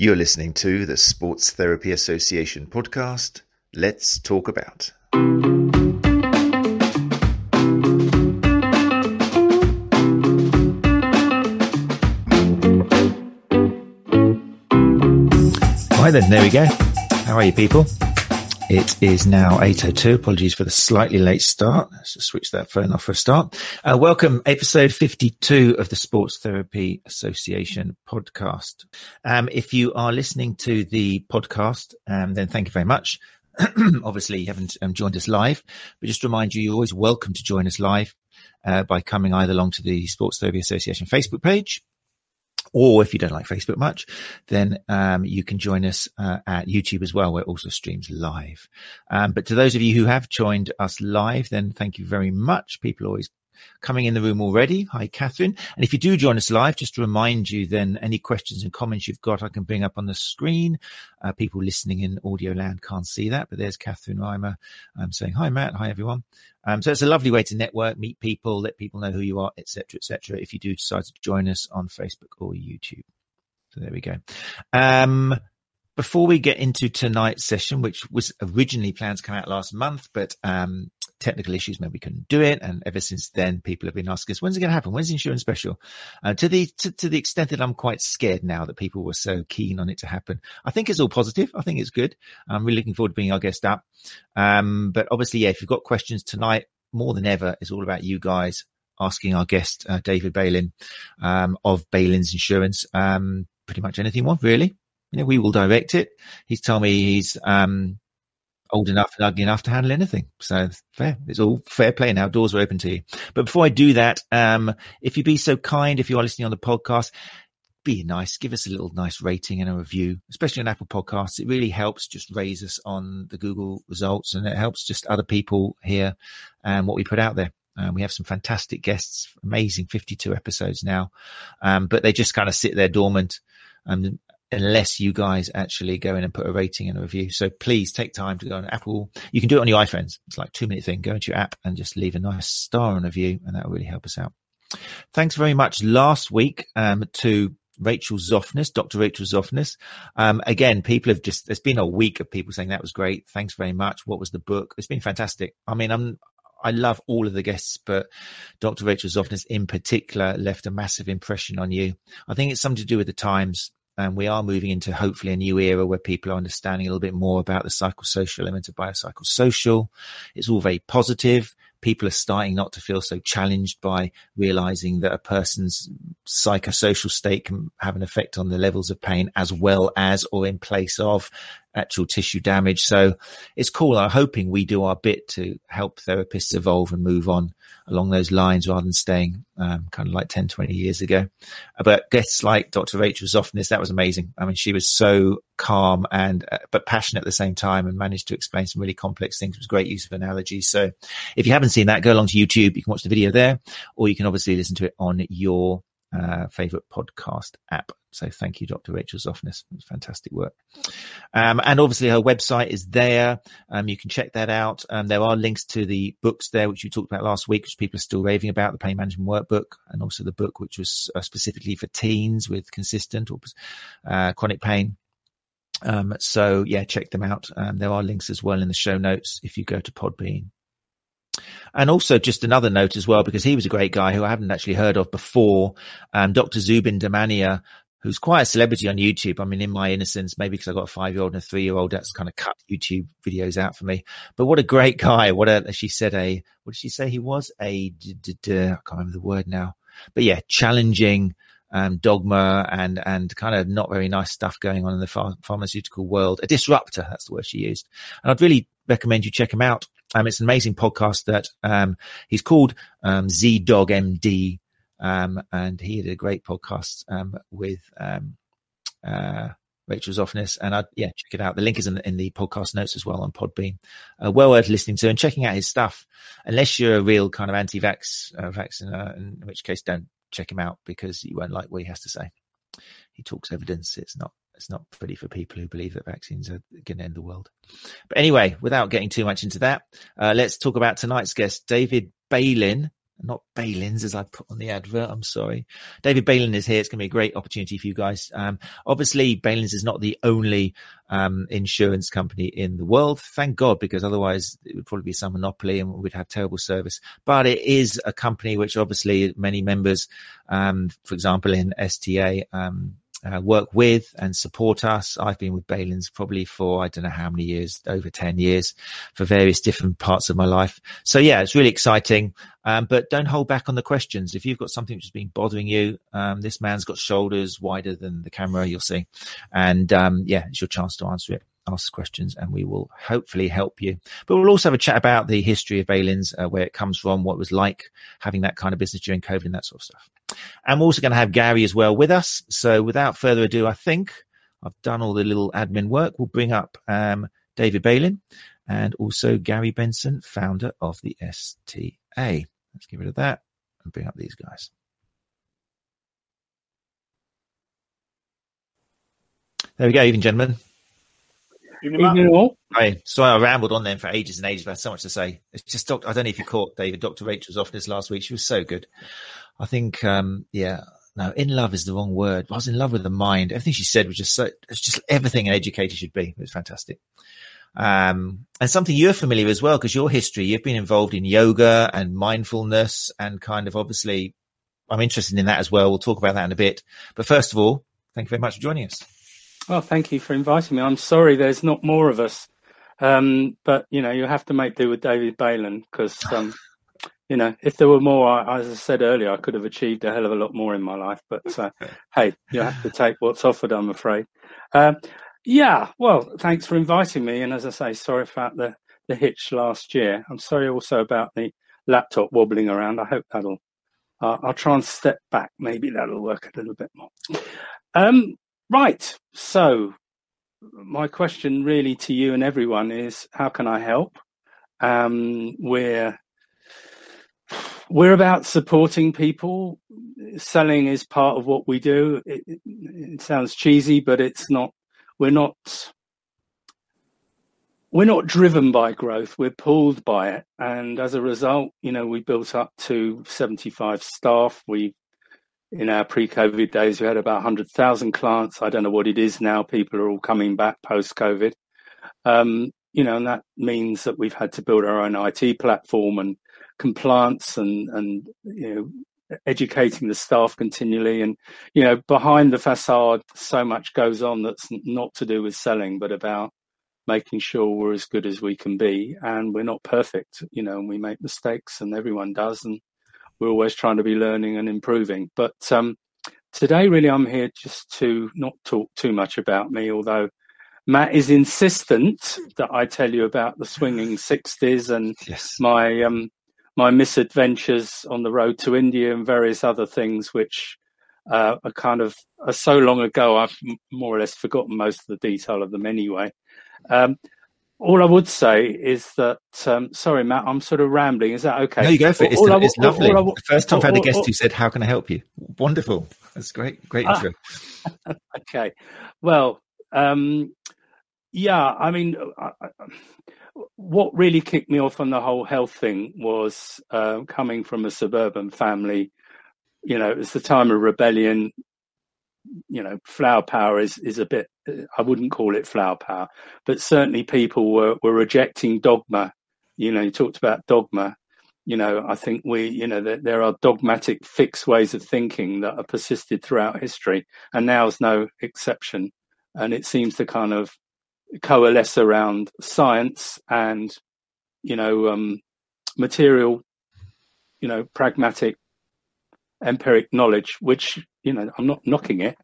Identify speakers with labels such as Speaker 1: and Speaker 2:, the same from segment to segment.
Speaker 1: You're listening to the Sports Therapy Association podcast. Let's talk about.
Speaker 2: Hi then, there we go. How are you people? It is now 8.02. Apologies for the slightly late start. Let's just switch that phone off for a start. Uh, welcome, episode 52 of the Sports Therapy Association podcast. Um, if you are listening to the podcast, um, then thank you very much. Obviously, you haven't um, joined us live, but just remind you, you're always welcome to join us live uh, by coming either along to the Sports Therapy Association Facebook page or if you don't like Facebook much, then um, you can join us uh, at YouTube as well, where it also streams live. Um, but to those of you who have joined us live, then thank you very much. People always coming in the room already. Hi, Catherine. And if you do join us live, just to remind you, then any questions and comments you've got, I can bring up on the screen. Uh, people listening in audio land can't see that, but there's Catherine Reimer um, saying, hi, Matt. Hi, everyone. Um, so it's a lovely way to network, meet people, let people know who you are, etc., etc. if you do decide to join us on Facebook or YouTube. So there we go. Um, before we get into tonight's session, which was originally planned to come out last month, but um, technical issues meant we couldn't do it. And ever since then, people have been asking us, when's it going to happen? When's the insurance special? Uh, to the to, to, the extent that I'm quite scared now that people were so keen on it to happen. I think it's all positive. I think it's good. I'm really looking forward to being our guest up. Um, but obviously, yeah, if you've got questions tonight, more than ever, it's all about you guys asking our guest, uh, David Balen, um, of Balens Insurance, um, pretty much anything you want, really you know, we will direct it. He's told me he's um, old enough and ugly enough to handle anything. So fair. It's all fair play now. Doors are open to you. But before I do that, um, if you'd be so kind, if you are listening on the podcast, be nice. Give us a little nice rating and a review, especially on Apple Podcasts. It really helps just raise us on the Google results and it helps just other people hear um, what we put out there. Um, we have some fantastic guests, amazing 52 episodes now, um, but they just kind of sit there dormant. Um, unless you guys actually go in and put a rating and a review. So please take time to go on Apple. You can do it on your iPhones. It's like two minute thing. Go into your app and just leave a nice star and a review and that will really help us out. Thanks very much last week um, to Rachel Zoffness, Dr. Rachel Zoffness. Um, again, people have just, there's been a week of people saying that was great. Thanks very much. What was the book? It's been fantastic. I mean, I'm, I love all of the guests, but Dr. Rachel Zoffness in particular left a massive impression on you. I think it's something to do with the times and we are moving into hopefully a new era where people are understanding a little bit more about the psychosocial element of biopsychosocial. It's all very positive. People are starting not to feel so challenged by realizing that a person's psychosocial state can have an effect on the levels of pain as well as or in place of actual tissue damage. So it's cool. I'm hoping we do our bit to help therapists evolve and move on along those lines rather than staying um, kind of like 10, 20 years ago. But guests like Dr. Rachel Zoffness, that was amazing. I mean, she was so calm and, uh, but passionate at the same time and managed to explain some really complex things. It was great use of analogies. So if you haven't seen that, go along to YouTube. You can watch the video there, or you can obviously listen to it on your uh, favorite podcast app. So thank you, Dr. Rachel Zoffness. It was fantastic work. Um, and obviously her website is there. Um, you can check that out. Um, there are links to the books there, which we talked about last week, which people are still raving about, the pain management workbook and also the book, which was uh, specifically for teens with consistent or uh, chronic pain. Um, so yeah, check them out. Um, there are links as well in the show notes if you go to Podbean. And also just another note as well, because he was a great guy who I haven't actually heard of before. Um, Dr. Zubin Damania, who's quite a celebrity on YouTube. I mean, in my innocence, maybe because I got a five year old and a three year old, that's kind of cut YouTube videos out for me. But what a great guy. What a, she said a, what did she say he was? A, I can't remember the word now, but yeah, challenging, um, dogma and, and kind of not very nice stuff going on in the ph- pharmaceutical world. A disruptor. That's the word she used. And I'd really recommend you check him out. Um, it's an amazing podcast that um, he's called um, ZDoggMD, um, and he did a great podcast um, with um, uh, Rachel Zoffness. And I yeah, check it out. The link is in the, in the podcast notes as well on Podbean. Uh, well worth listening to and checking out his stuff. Unless you're a real kind of anti-vax uh, vaccine, in which case don't check him out because you won't like what he has to say. He talks evidence. It's not it's not pretty for people who believe that vaccines are going to end the world. But anyway, without getting too much into that, uh, let's talk about tonight's guest, David Balin. not Bailins as I put on the advert. I'm sorry. David Bailin is here. It's going to be a great opportunity for you guys. Um, obviously, Bailins is not the only um, insurance company in the world. Thank God, because otherwise it would probably be some monopoly and we'd have terrible service. But it is a company which obviously many members, um, for example, in STA, um, uh, work with and support us. I've been with Balens probably for I don't know how many years, over 10 years for various different parts of my life. So yeah, it's really exciting. Um, but don't hold back on the questions. If you've got something which has been bothering you, um, this man's got shoulders wider than the camera, you'll see. And um, yeah, it's your chance to answer it ask questions and we will hopefully help you. But we'll also have a chat about the history of Balens, uh, where it comes from, what it was like having that kind of business during COVID and that sort of stuff. And we're also going to have Gary as well with us. So without further ado, I think I've done all the little admin work. We'll bring up um, David Balen and also Gary Benson, founder of the STA. Let's get rid of that and bring up these guys. There we go, even gentlemen.
Speaker 3: Evening, all.
Speaker 2: Hi. Sorry, I rambled on then for ages and ages. But I had so much to say. It's just, Doctor, I don't know if you caught David. Dr. Rachel Zoffness last week. She was so good. I think, um, yeah, no, in love is the wrong word. I was in love with the mind. Everything she said was just so, it's just everything an educator should be. It was fantastic. Um, and something you're familiar with as well, because your history, you've been involved in yoga and mindfulness and kind of obviously, I'm interested in that as well. We'll talk about that in a bit. But first of all, thank you very much for joining us.
Speaker 3: Well, thank you for inviting me. I'm sorry there's not more of us. Um, but you know, you have to make do with David Balen because um, you know, if there were more, as I said earlier, I could have achieved a hell of a lot more in my life. But uh, hey, you have to take what's offered, I'm afraid. Um, yeah, well, thanks for inviting me. And as I say, sorry about the, the hitch last year. I'm sorry also about the laptop wobbling around. I hope that'll, uh, I'll try and step back. Maybe that'll work a little bit more. Um, right. So, my question really to you and everyone is how can I help? Um, we're we're about supporting people. Selling is part of what we do. It, it, it, sounds cheesy, but it's not. We're not. We're not driven by growth. We're pulled by it, and as a result, you know, we built up to seventy-five staff. We, in our pre-COVID days, we had about hundred thousand clients. I don't know what it is now. People are all coming back post-COVID. Um, you know, and that means that we've had to build our own IT platform and compliance and and you know educating the staff continually and you know behind the facade so much goes on that's not to do with selling but about making sure we're as good as we can be and we're not perfect you know and we make mistakes and everyone does and we're always trying to be learning and improving but um, today really i'm here just to not talk too much about me although Matt is insistent that I tell you about the swinging 60s and yes. my um, my misadventures on the road to India and various other things, which uh, are kind of are so long ago, I've more or less forgotten most of the detail of them anyway. Um, all I would say is that, um, sorry, Matt, I'm sort of rambling. Is that okay?
Speaker 2: No, you go for it. It's, all, it's lovely. All, the first time I've had a guest who said, How can I help you? Wonderful. That's great. Great intro.
Speaker 3: okay. Well, um, yeah, I mean, I, I, what really kicked me off on the whole health thing was uh, coming from a suburban family. You know, it's the time of rebellion. You know, flower power is is a bit. I wouldn't call it flower power, but certainly people were were rejecting dogma. You know, you talked about dogma. You know, I think we, you know, there, there are dogmatic, fixed ways of thinking that have persisted throughout history, and now is no exception. And it seems to kind of coalesce around science and you know um, material you know pragmatic empiric knowledge which you know i'm not knocking it.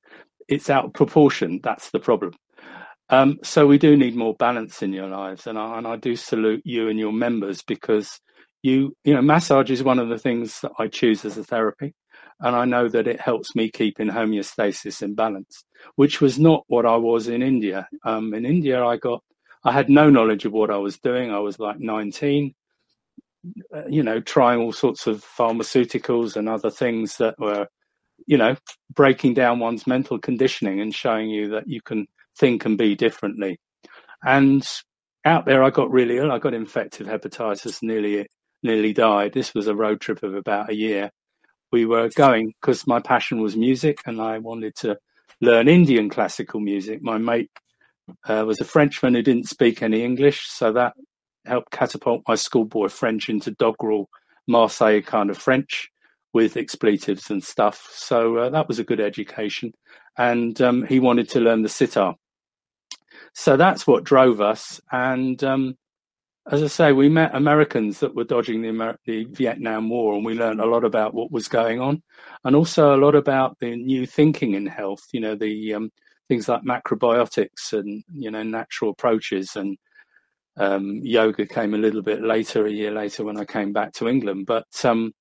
Speaker 3: It's out of proportion. That's the problem. Um, so we do need more balance in your lives. And I, and I do salute you and your members because you you know massage is one of the things that i choose as a therapy. And I know that it helps me keep in homeostasis and balance, which was not what I was in India. Um, in India, I got I had no knowledge of what I was doing. I was like 19, uh, you know, trying all sorts of pharmaceuticals and other things that were, you know, breaking down one's mental conditioning and showing you that you can think and be differently. And out there, I got really ill. I got infective hepatitis nearly nearly died. This was a road trip of about a year. We were going because my passion was music and I wanted to learn Indian classical music. My mate uh, was a Frenchman who didn't speak any English, so that helped catapult my schoolboy French into doggerel Marseille kind of French with expletives and stuff. So uh, that was a good education. And um, he wanted to learn the sitar. So that's what drove us. And um, as I say, we met Americans that were dodging the, Amer- the, Vietnam War, and we learned a lot about what was going on, and also a lot about the new thinking in health. You know, the um, things like macrobiotics and you know natural approaches, and um, yoga came a little bit later, a year later, when I came back to England. But um,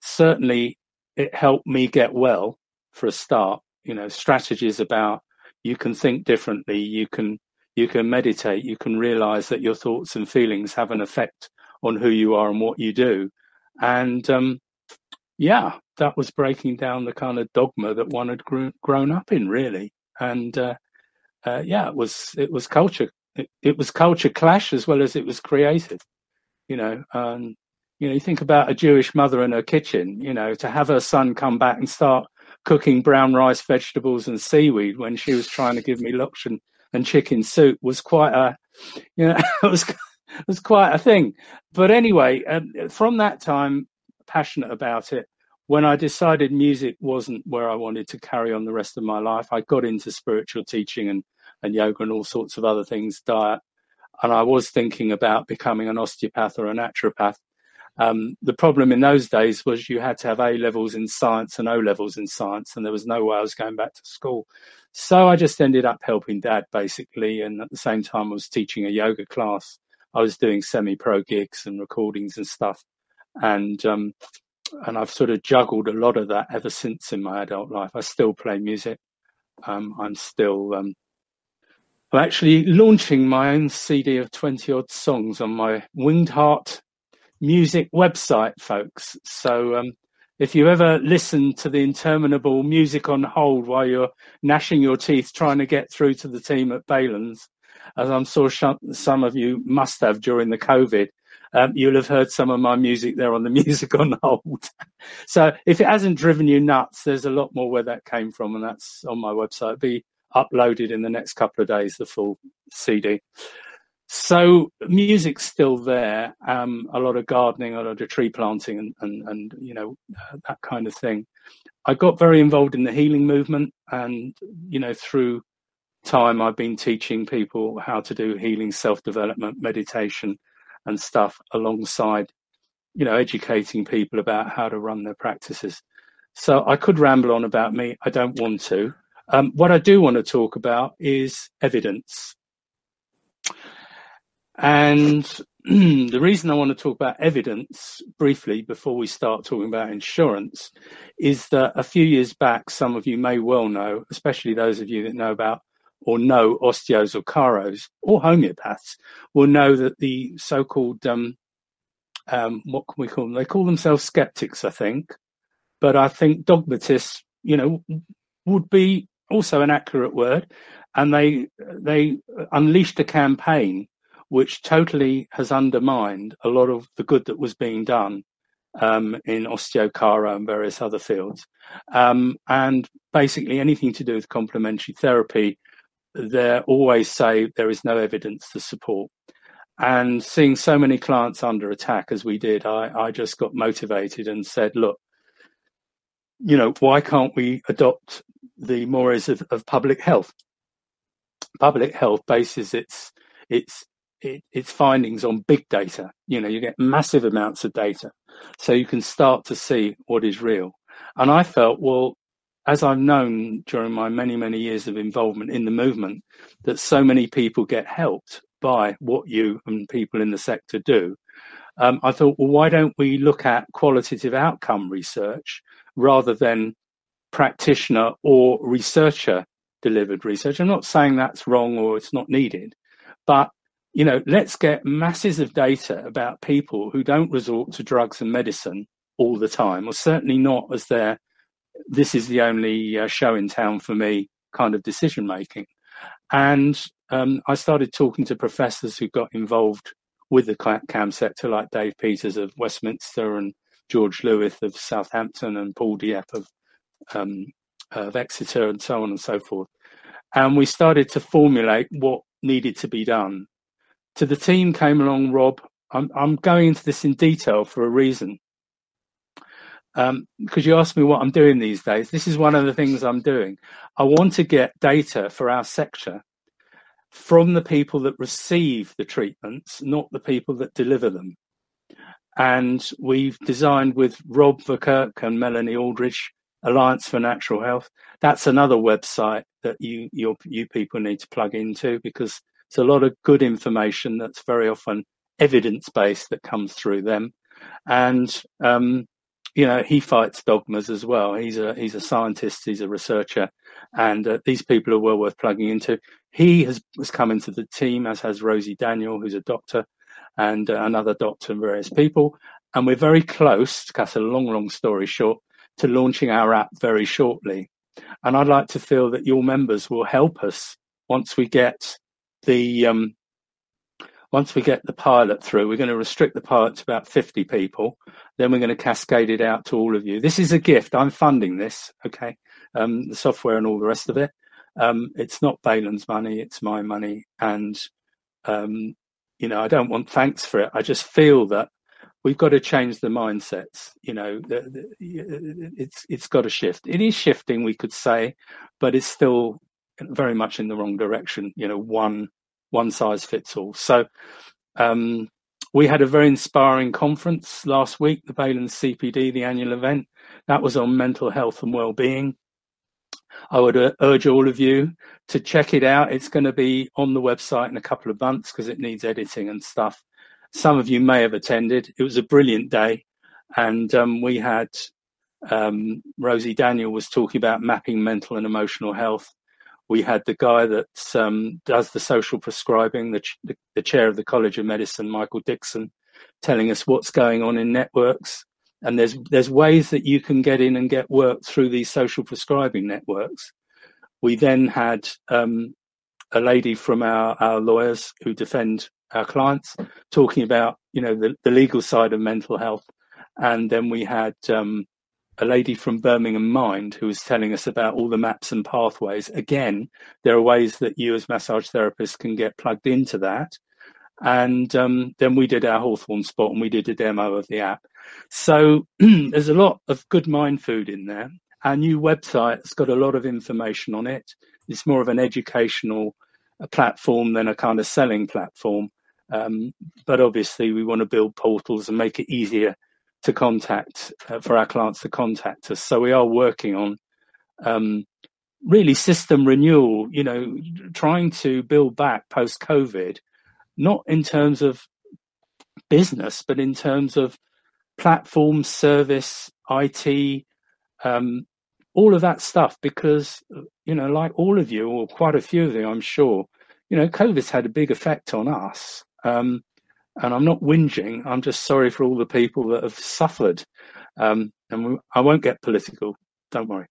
Speaker 3: certainly, it helped me get well for a start. You know, strategies about you can think differently, you can you can meditate, you can realize that your thoughts and feelings have an effect on who you are and what you do. And um, yeah, that was breaking down the kind of dogma that one had grew, grown up in, really. And uh, uh, yeah, it was it was culture. It, it, was culture clash as well as it was creative. You know, um, you know, you think about a Jewish mother in her kitchen. You know, to have her son come back and start cooking brown rice, vegetables, and seaweed when she was trying to give me lokshen and chicken soup was quite a, you know, it was it was quite a thing. But anyway, um, from that time, passionate about it. When I decided music wasn't where I wanted to carry on the rest of my life, I got into spiritual teaching and and yoga and all sorts of other things, diet, and I was thinking about becoming an osteopath or a naturopath. Um, the problem in those days was you had to have A levels in science and O levels in science, and there was no way I was going back to school. So I just ended up helping dad basically. And at the same time, I was teaching a yoga class. I was doing semi pro gigs and recordings and stuff. And, um, and I've sort of juggled a lot of that ever since in my adult life. I still play music. Um, I'm still, um, I'm actually launching my own CD of 20 odd songs on my Winged Heart music website, folks. So, um, if you ever listen to the interminable music on hold while you're gnashing your teeth trying to get through to the team at Balens, as I'm sure some of you must have during the COVID, um, you'll have heard some of my music there on the music on hold. so if it hasn't driven you nuts, there's a lot more where that came from, and that's on my website. It'll be uploaded in the next couple of days, the full CD. So music's still there. Um, a lot of gardening, a lot of tree planting, and and, and you know uh, that kind of thing. I got very involved in the healing movement, and you know through time I've been teaching people how to do healing, self development, meditation, and stuff alongside, you know, educating people about how to run their practices. So I could ramble on about me. I don't want to. Um, what I do want to talk about is evidence and the reason I want to talk about evidence briefly before we start talking about insurance is that a few years back, some of you may well know, especially those of you that know about or know osteos or chiros or homeopaths, will know that the so called, um, um, what can we call them? They call themselves skeptics, I think. But I think dogmatists, you know, would be also an accurate word. And they, they unleashed a campaign which totally has undermined a lot of the good that was being done um, in osteochiro and various other fields. Um, and basically, anything to do with complementary therapy, they always say there is no evidence to support. And seeing so many clients under attack as we did, I, I just got motivated and said, look, you know, why can't we adopt the mores of, of public health? Public health bases its its it, its findings on big data. You know, you get massive amounts of data, so you can start to see what is real. And I felt, well, as I've known during my many, many years of involvement in the movement, that so many people get helped by what you and people in the sector do. Um, I thought, well, why don't we look at qualitative outcome research rather than practitioner or researcher delivered research? I'm not saying that's wrong or it's not needed, but you know, let's get masses of data about people who don't resort to drugs and medicine all the time, or certainly not as their this is the only uh, show in town for me kind of decision making. And um, I started talking to professors who got involved with the CAM sector, like Dave Peters of Westminster and George Lewith of Southampton and Paul Dieppe of, um, of Exeter and so on and so forth. And we started to formulate what needed to be done. To the team came along Rob. I'm, I'm going into this in detail for a reason. Um, because you asked me what I'm doing these days. This is one of the things I'm doing. I want to get data for our sector from the people that receive the treatments, not the people that deliver them. And we've designed with Rob Verkerk and Meleni Aldridge, Alliance for Natural Health. That's another website that you you you people need to plug into because it's a lot of good information that's very often evidence based that comes through them. And um, you know, he fights dogmas as well. He's a he's a scientist, he's a researcher, and uh, these people are well worth plugging into. He has, has come into the team, as has Rosie Daniel, who's a doctor, and uh, another doctor and various people. And we're very close, to cut a long, long story short, to launching our app very shortly. And I'd like to feel that your members will help us once we get the um, once we get the pilot through, we're going to restrict the pilot to about 50 people. Then we're going to cascade it out to all of you. This is a gift. I'm funding this, okay? Um, the software and all the rest of it. Um, it's not Balens money, it's my money. And, um, you know, I don't want thanks for it. I just feel that we've got to change the mindsets. You know, the, the, it's it's got to shift. It is shifting, we could say, but it's still very much in the wrong direction. You know, one one size fits all. So um, we had a very inspiring conference last week, the Balen CPD, the annual event. That was on mental health and well-being. I would uh, urge all of you to check it out. It's going to be on the website in a couple of months because it needs editing and stuff. Some of you may have attended. It was a brilliant day, and um, we had um, Rosie Daniel was talking about mapping mental and emotional health we had the guy that um, does the social prescribing, the, ch- the, chair of the College of Medicine, Michael Dixon, telling us what's going on in networks. And there's there's ways that you can get in and get work through these social prescribing networks. We then had um, a lady from our, our lawyers who defend our clients talking about you know the, the legal side of mental health, and then we had um, a lady from Birmingham Mind who was telling us about all the maps and pathways. Again, there are ways that you as massage therapists can get plugged into that. And um, then we did our Hawthorne spot and we did a demo of the app. So there's a lot of good mind food in there. Our new website's got a lot of information on it. It's more of an educational uh, platform than a kind of selling platform. Um, but obviously, we want to build portals and make it easier to contact uh, for our clients to contact us. So we are working on um, really system renewal. You know, trying to build back post COVID, not in terms of business, but in terms of platform, service, IT, um, all of that stuff. Because you know, like all of you, or quite a few of you, I'm sure, you know, COVID's had a big effect on us. Um, and I'm not whinging. I'm just sorry for all the people that have suffered. Um, and we, I won't get political. Don't worry.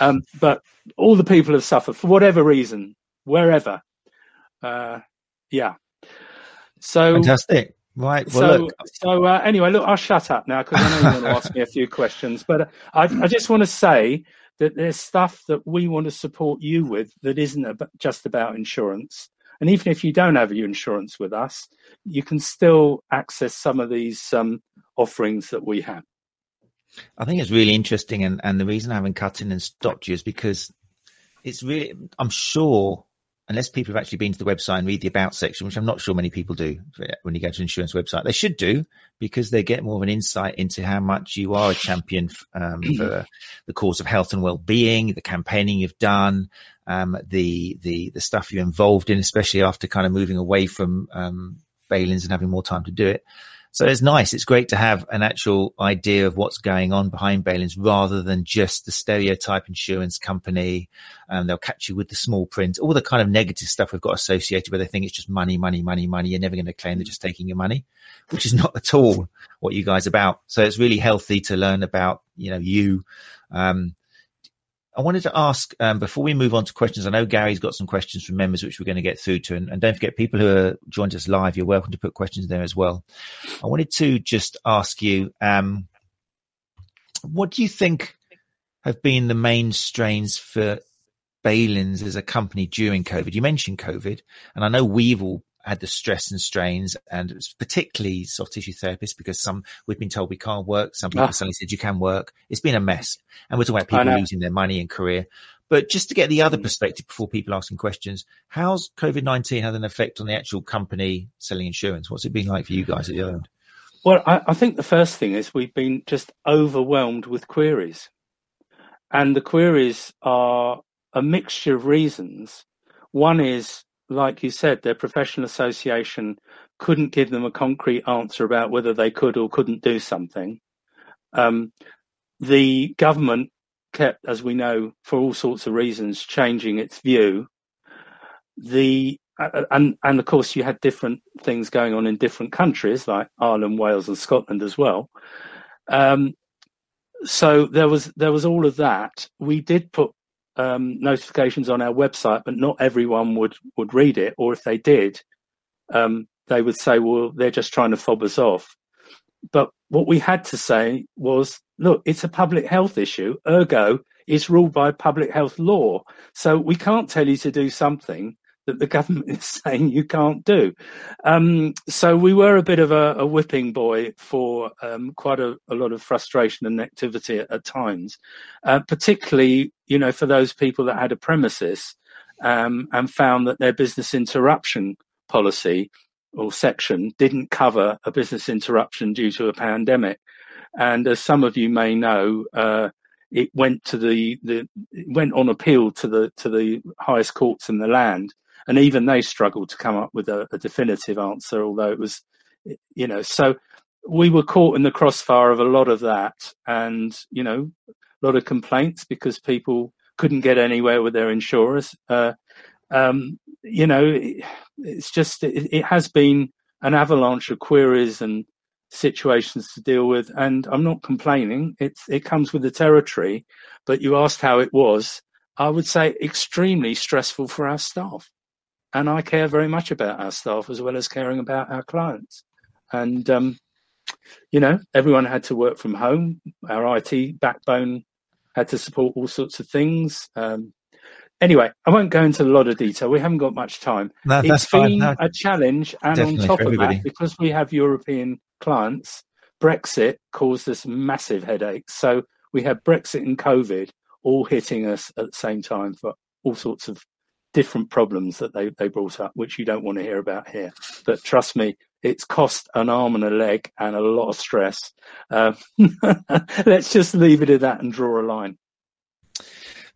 Speaker 3: Um, but all the people have suffered for whatever reason, wherever. Uh, yeah. So
Speaker 2: fantastic. Right. Well,
Speaker 3: so,
Speaker 2: look.
Speaker 3: so uh, anyway, look, I'll shut up now because I know you want to ask me a few questions. But uh, I, I just want to say that there's stuff that we want to support you with that isn't just about insurance. And even if you don't have your insurance with us, you can still access some of these um, offerings that we have.
Speaker 2: I think it's really interesting, and, and the reason I haven't cut in and stopped you is because it's really, I'm sure unless people have actually been to the website and read the about section, which I'm not sure many people do when you go to an insurance website, they should do because they get more of an insight into how much you are a champion um, for the cause of health and well-being, the campaigning you've done, um, the the the stuff you're involved in, especially after kind of moving away from um, Balens and having more time to do it. So it's nice. It's great to have an actual idea of what's going on behind Balens rather than just the stereotype insurance company. And they'll catch you with the small print, all the kind of negative stuff we've got associated where they think it's just money, money, money, money. You're never going to claim they're just taking your money, which is not at all what you guys about. So it's really healthy to learn about, you know, you, um, I wanted to ask um, before we move on to questions. I know Gary's got some questions from members which we're going to get through to, and, and don't forget, people who are joined us live, you're welcome to put questions there as well. I wanted to just ask you, um, what do you think have been the main strains for Balens as a company during COVID? You mentioned COVID, and I know we've all had the stress and strains, and particularly soft tissue therapists because some we've been told we can't work. Some people ah. suddenly said you can work. It's been a mess, and we're talking about people losing their money and career. But just to get the other mm. perspective before people asking questions, how's COVID nineteen had an effect on the actual company selling insurance? What's it been like for you guys at the end?
Speaker 3: Well, I, I think the first thing is we've been just overwhelmed with queries, and the queries are a mixture of reasons. One is like you said, their professional association couldn't give them a concrete answer about whether they could or couldn't do something. Um, the government kept, as we know, for all sorts of reasons, changing its view. The and and of course you had different things going on in different countries like Ireland, Wales, and Scotland as well. Um, so there was there was all of that. We did put um, notifications on our website, but not everyone would would read it. Or if they did, um, they would say, "Well, they're just trying to fob us off." But what we had to say was, "Look, it's a public health issue. Ergo, it's ruled by public health law. So we can't tell you to do something that the government is saying you can't do. Um, so we were a bit of a, a whipping boy for um, quite a, a, lot of frustration and activity at, at times, uh, particularly you know for those people that had a premises um, and found that their business interruption policy or section didn't cover a business interruption due to a pandemic. And as some of you may know, uh, it went to the, the went on appeal to the to the highest courts in the land and even they struggled to come up with a, a definitive answer, although it was, you know, so we were caught in the crossfire of a lot of that, and you know, a lot of complaints because people couldn't get anywhere with their insurers. Uh, um, you know, it, it's just it, it, has been an avalanche of queries and situations to deal with, and I'm not complaining. It's it comes with the territory. But you asked how it was. I would say extremely stressful for our staff and I care very much about our staff as well as caring about our clients. And um, you know, everyone had to work from home. Our IT backbone had to support all sorts of things. Um, anyway, I won't go into a lot of detail. We haven't got much time.
Speaker 2: No,
Speaker 3: it's been. No, a challenge, and on top of that, because we have European clients, Brexit caused us massive headaches. So we had Brexit and COVID all hitting us at the same time for all sorts of different problems that they, they brought up, which you don't want to hear about here. But trust me, it's cost an arm and a leg and a lot of stress. Um, let's just leave it at that and draw a line.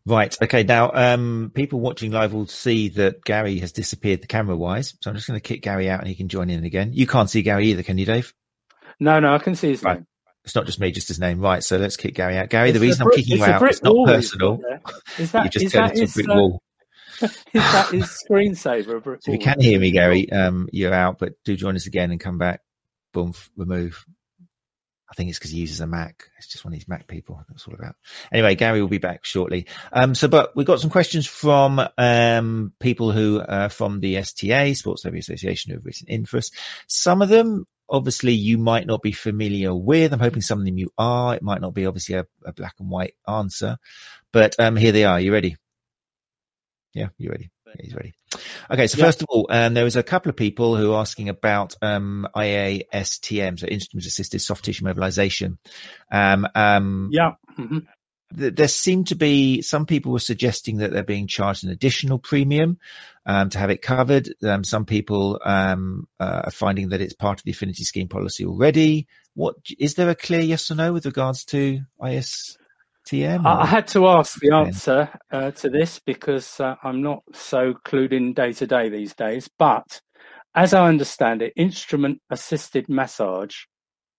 Speaker 2: Right. Okay. Now, um, people watching live will see that Gary has disappeared the camera wise. So I'm just going to kick Gary out and he can join in again. You can't see Gary either, can you, Dave?
Speaker 3: No, no, I can see his right. name.
Speaker 2: It's not just me, just his name. Right. So let's kick Gary out. Gary, it's the reason I'm kicking you out, it's not personal.
Speaker 3: Is that,
Speaker 2: you just
Speaker 3: is that
Speaker 2: his, a brick uh, wall.
Speaker 3: is that his screensaver?
Speaker 2: So if you can hear me, Gary, um, you're out, but do join us again and come back. Boom, remove. I think it's because he uses a Mac. It's just one of these Mac people. That's all about. Anyway, Gary will be back shortly. Um, so, but we've got some questions from um, people who uh, from the STA, Sports Therapy Association, who have written in for us. Some of them, obviously, you might not be familiar with. I'm hoping some of them you are. It might not be obviously a, a black and white answer, but um, here they are. You ready? Yeah, you ready? Yeah, he's ready. Okay, so yeah. first of all, um, there was a couple of people who are asking about um, IASTM, so instrument assisted soft tissue mobilization. Um, um,
Speaker 3: yeah. Mm-hmm.
Speaker 2: Th- there seemed to be some people were suggesting that they're being charged an additional premium um, to have it covered. Um, some people um, uh, are finding that it's part of the affinity scheme policy already. What is there a clear yes or no with regards to IS? TM?
Speaker 3: I had to ask the answer uh, to this because uh, I'm not so clued in day to day these days. But as I understand it, instrument assisted massage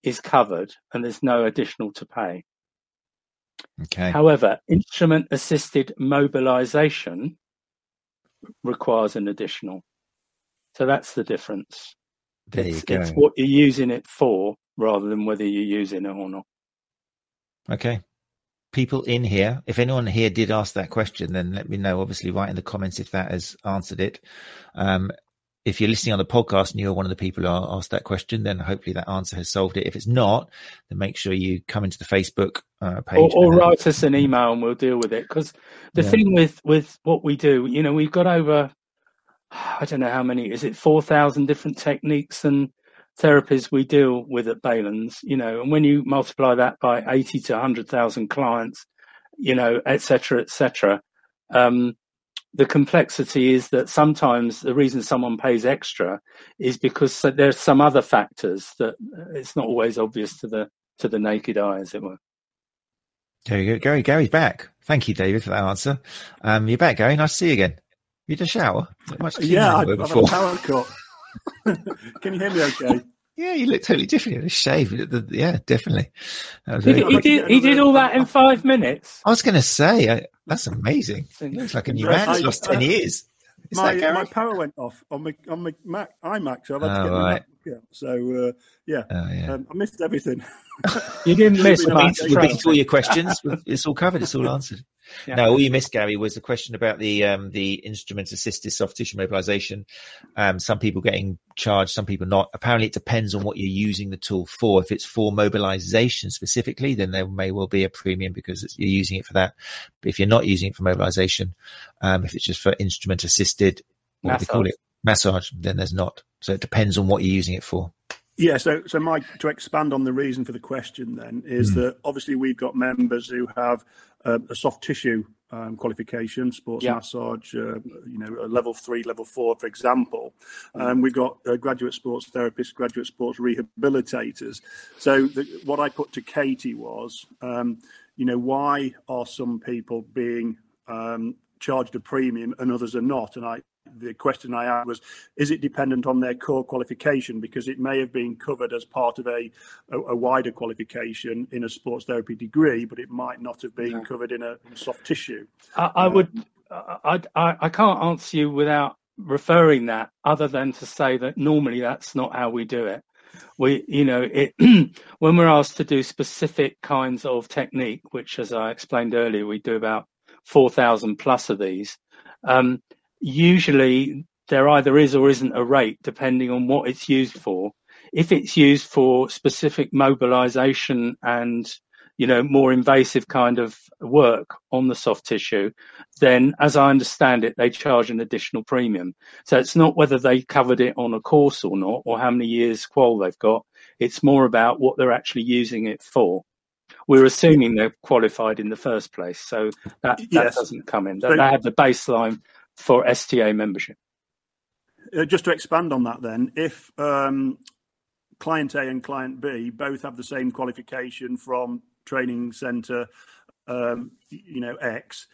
Speaker 3: is covered and there's no additional to pay.
Speaker 2: Okay.
Speaker 3: However, instrument assisted mobilization requires an additional. So that's the difference.
Speaker 2: There
Speaker 3: it's,
Speaker 2: you go.
Speaker 3: it's what you're using it for rather than whether you're using it or not.
Speaker 2: Okay. People in here, if anyone here did ask that question, then let me know. Obviously, write in the comments if that has answered it. Um, if you're listening on the podcast and you're one of the people who asked that question, then hopefully that answer has solved it. If it's not, then make sure you come into the Facebook uh, page
Speaker 3: or, or write us an email and we'll deal with it. Because the yeah. thing with with what we do, you know, we've got over I don't know how many is it four thousand different techniques and therapies we deal with at Balens, you know, and when you multiply that by 80 to 100,000 clients, you know, et cetera, et cetera, um, the complexity is that sometimes the reason someone pays extra is because there's some other factors that it's not always obvious to the to the naked eye, as it were.
Speaker 2: There you go, Gary. Gary's back. Thank you, David, for that answer. Um, you're back, Gary. Nice to see you again. You had a shower?
Speaker 4: yeah, I've, I've a power cut. Can you hear me okay?
Speaker 2: Yeah, you look totally different. You shave. Yeah, definitely.
Speaker 3: Did, he, did, he did all that in five minutes.
Speaker 2: I was going to say, I, that's amazing. It looks like a new man. It's lost 10 years.
Speaker 4: Is my, my power went off on my on my Mac iMac, so I've had to get oh, right. my Mac. So uh, yeah, oh, yeah. Um, I missed everything.
Speaker 3: you didn't miss.
Speaker 2: We've been through all your questions. It's all covered. It's all answered. Yeah. No, all you missed, Gary, was the question about the um, the instrument assisted soft tissue mobilization. Um, some people getting charged, some people not. Apparently, it depends on what you're using the tool for. If it's for mobilization specifically, then there may well be a premium because you're using it for that. But if you're not using it for mobilization, um, if it's just for instrument assisted, what do they call it? Massage, then there's not. So it depends on what you're using it for.
Speaker 4: Yeah, so so Mike, to expand on the reason for the question, then is mm. that obviously we've got members who have uh, a soft tissue um, qualification, sports yeah. massage, uh, you know, level three, level four, for example. Um, we've got uh, graduate sports therapists, graduate sports rehabilitators. So the, what I put to Katie was, um, you know, why are some people being um, charged a premium and others are not? And I the question I had was, is it dependent on their core qualification? Because it may have been covered as part of a, a, a wider qualification in a sports therapy degree, but it might not have been yeah. covered in a, in soft tissue.
Speaker 3: I, I um, would, I, I, I can't answer you without referring that, other than to say that normally that's not how we do it. We, you know, it when we're asked to do specific kinds of technique, which, as I explained earlier, we do about four thousand plus of these. Um, usually there either is or isn't a rate depending on what it's used for. If it's used for specific mobilization and you know more invasive kind of work on the soft tissue, then as I understand it, they charge an additional premium. So it's not whether they covered it on a course or not, or how many years qual they've got. It's more about what they're actually using it for we're assuming they're qualified in the first place. So that, that yes. doesn't come in. They have the baseline for STA membership.
Speaker 4: Uh, just to expand on that, then, if um, client A and client B both have the same qualification from training centre, um, you know, X,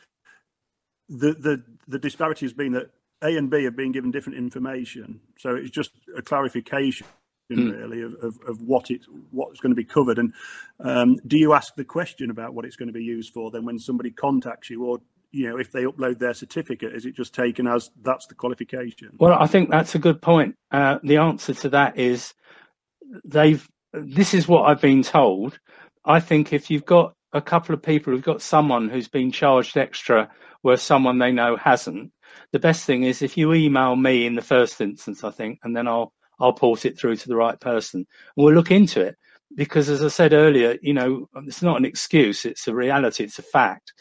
Speaker 4: the, the the disparity has been that A and B have been given different information. So it's just a clarification mm. really of, of, of, what it what's going to be covered and um, do you ask the question about what it's going to be used for then when somebody contacts you or you know, if they upload their certificate, is it just taken as that's the qualification?
Speaker 3: Well, I think that's a good point. Uh, the answer to that is they've. This is what I've been told. I think if you've got a couple of people who've got someone who's been charged extra where someone they know hasn't, the best thing is if you email me in the first instance, I think, and then I'll I'll port it through to the right person. And we'll look into it because, as I said earlier, you know, it's not an excuse; it's a reality, it's a fact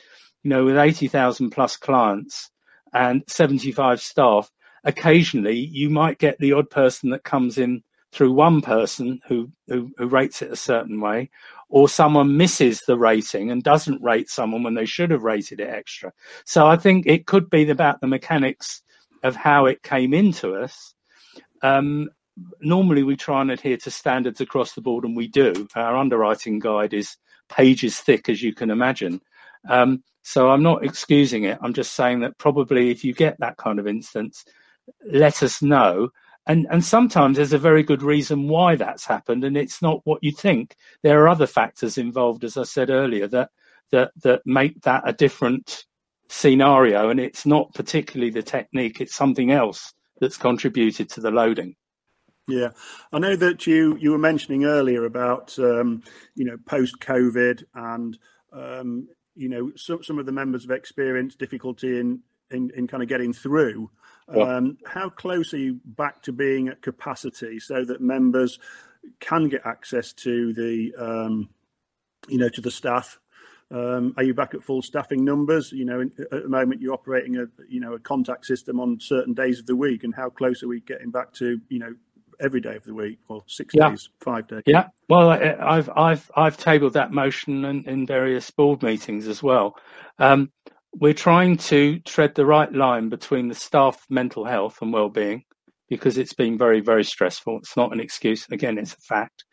Speaker 3: you know, with 80,000 plus clients and 75 staff, occasionally you might get the odd person that comes in through one person who, who, who rates it a certain way, or someone misses the rating and doesn't rate someone when they should have rated it extra. So I think it could be about the mechanics of how it came into us. Um, normally, we try and adhere to standards across the board, and we do. Our underwriting guide is pages thick, as you can imagine. Um, so I'm not excusing it. I'm just saying that probably if you get that kind of instance, let us know. And and sometimes there's a very good reason why that's happened, and it's not what you think. There are other factors involved, as I said earlier, that that that make that a different scenario, and it's not particularly the technique; it's something else that's contributed to the loading.
Speaker 4: Yeah, I know that you you were mentioning earlier about um, you know post COVID and um, you know some some of the members have experienced difficulty in in, in kind of getting through. Um, how close are you back to being at capacity so that members can get access to the um, you know to the staff? Um, are you back at full staffing numbers? You know, in, at the moment you're operating a you know a contact system on certain days of the week, and how close are we getting back to you know every day of the week or six yeah. days, five days?
Speaker 3: Yeah, well, I've I've I've tabled that motion in, in various board meetings as well. Um, we're trying to tread the right line between the staff mental health and well-being because it's been very very stressful it's not an excuse again it's a fact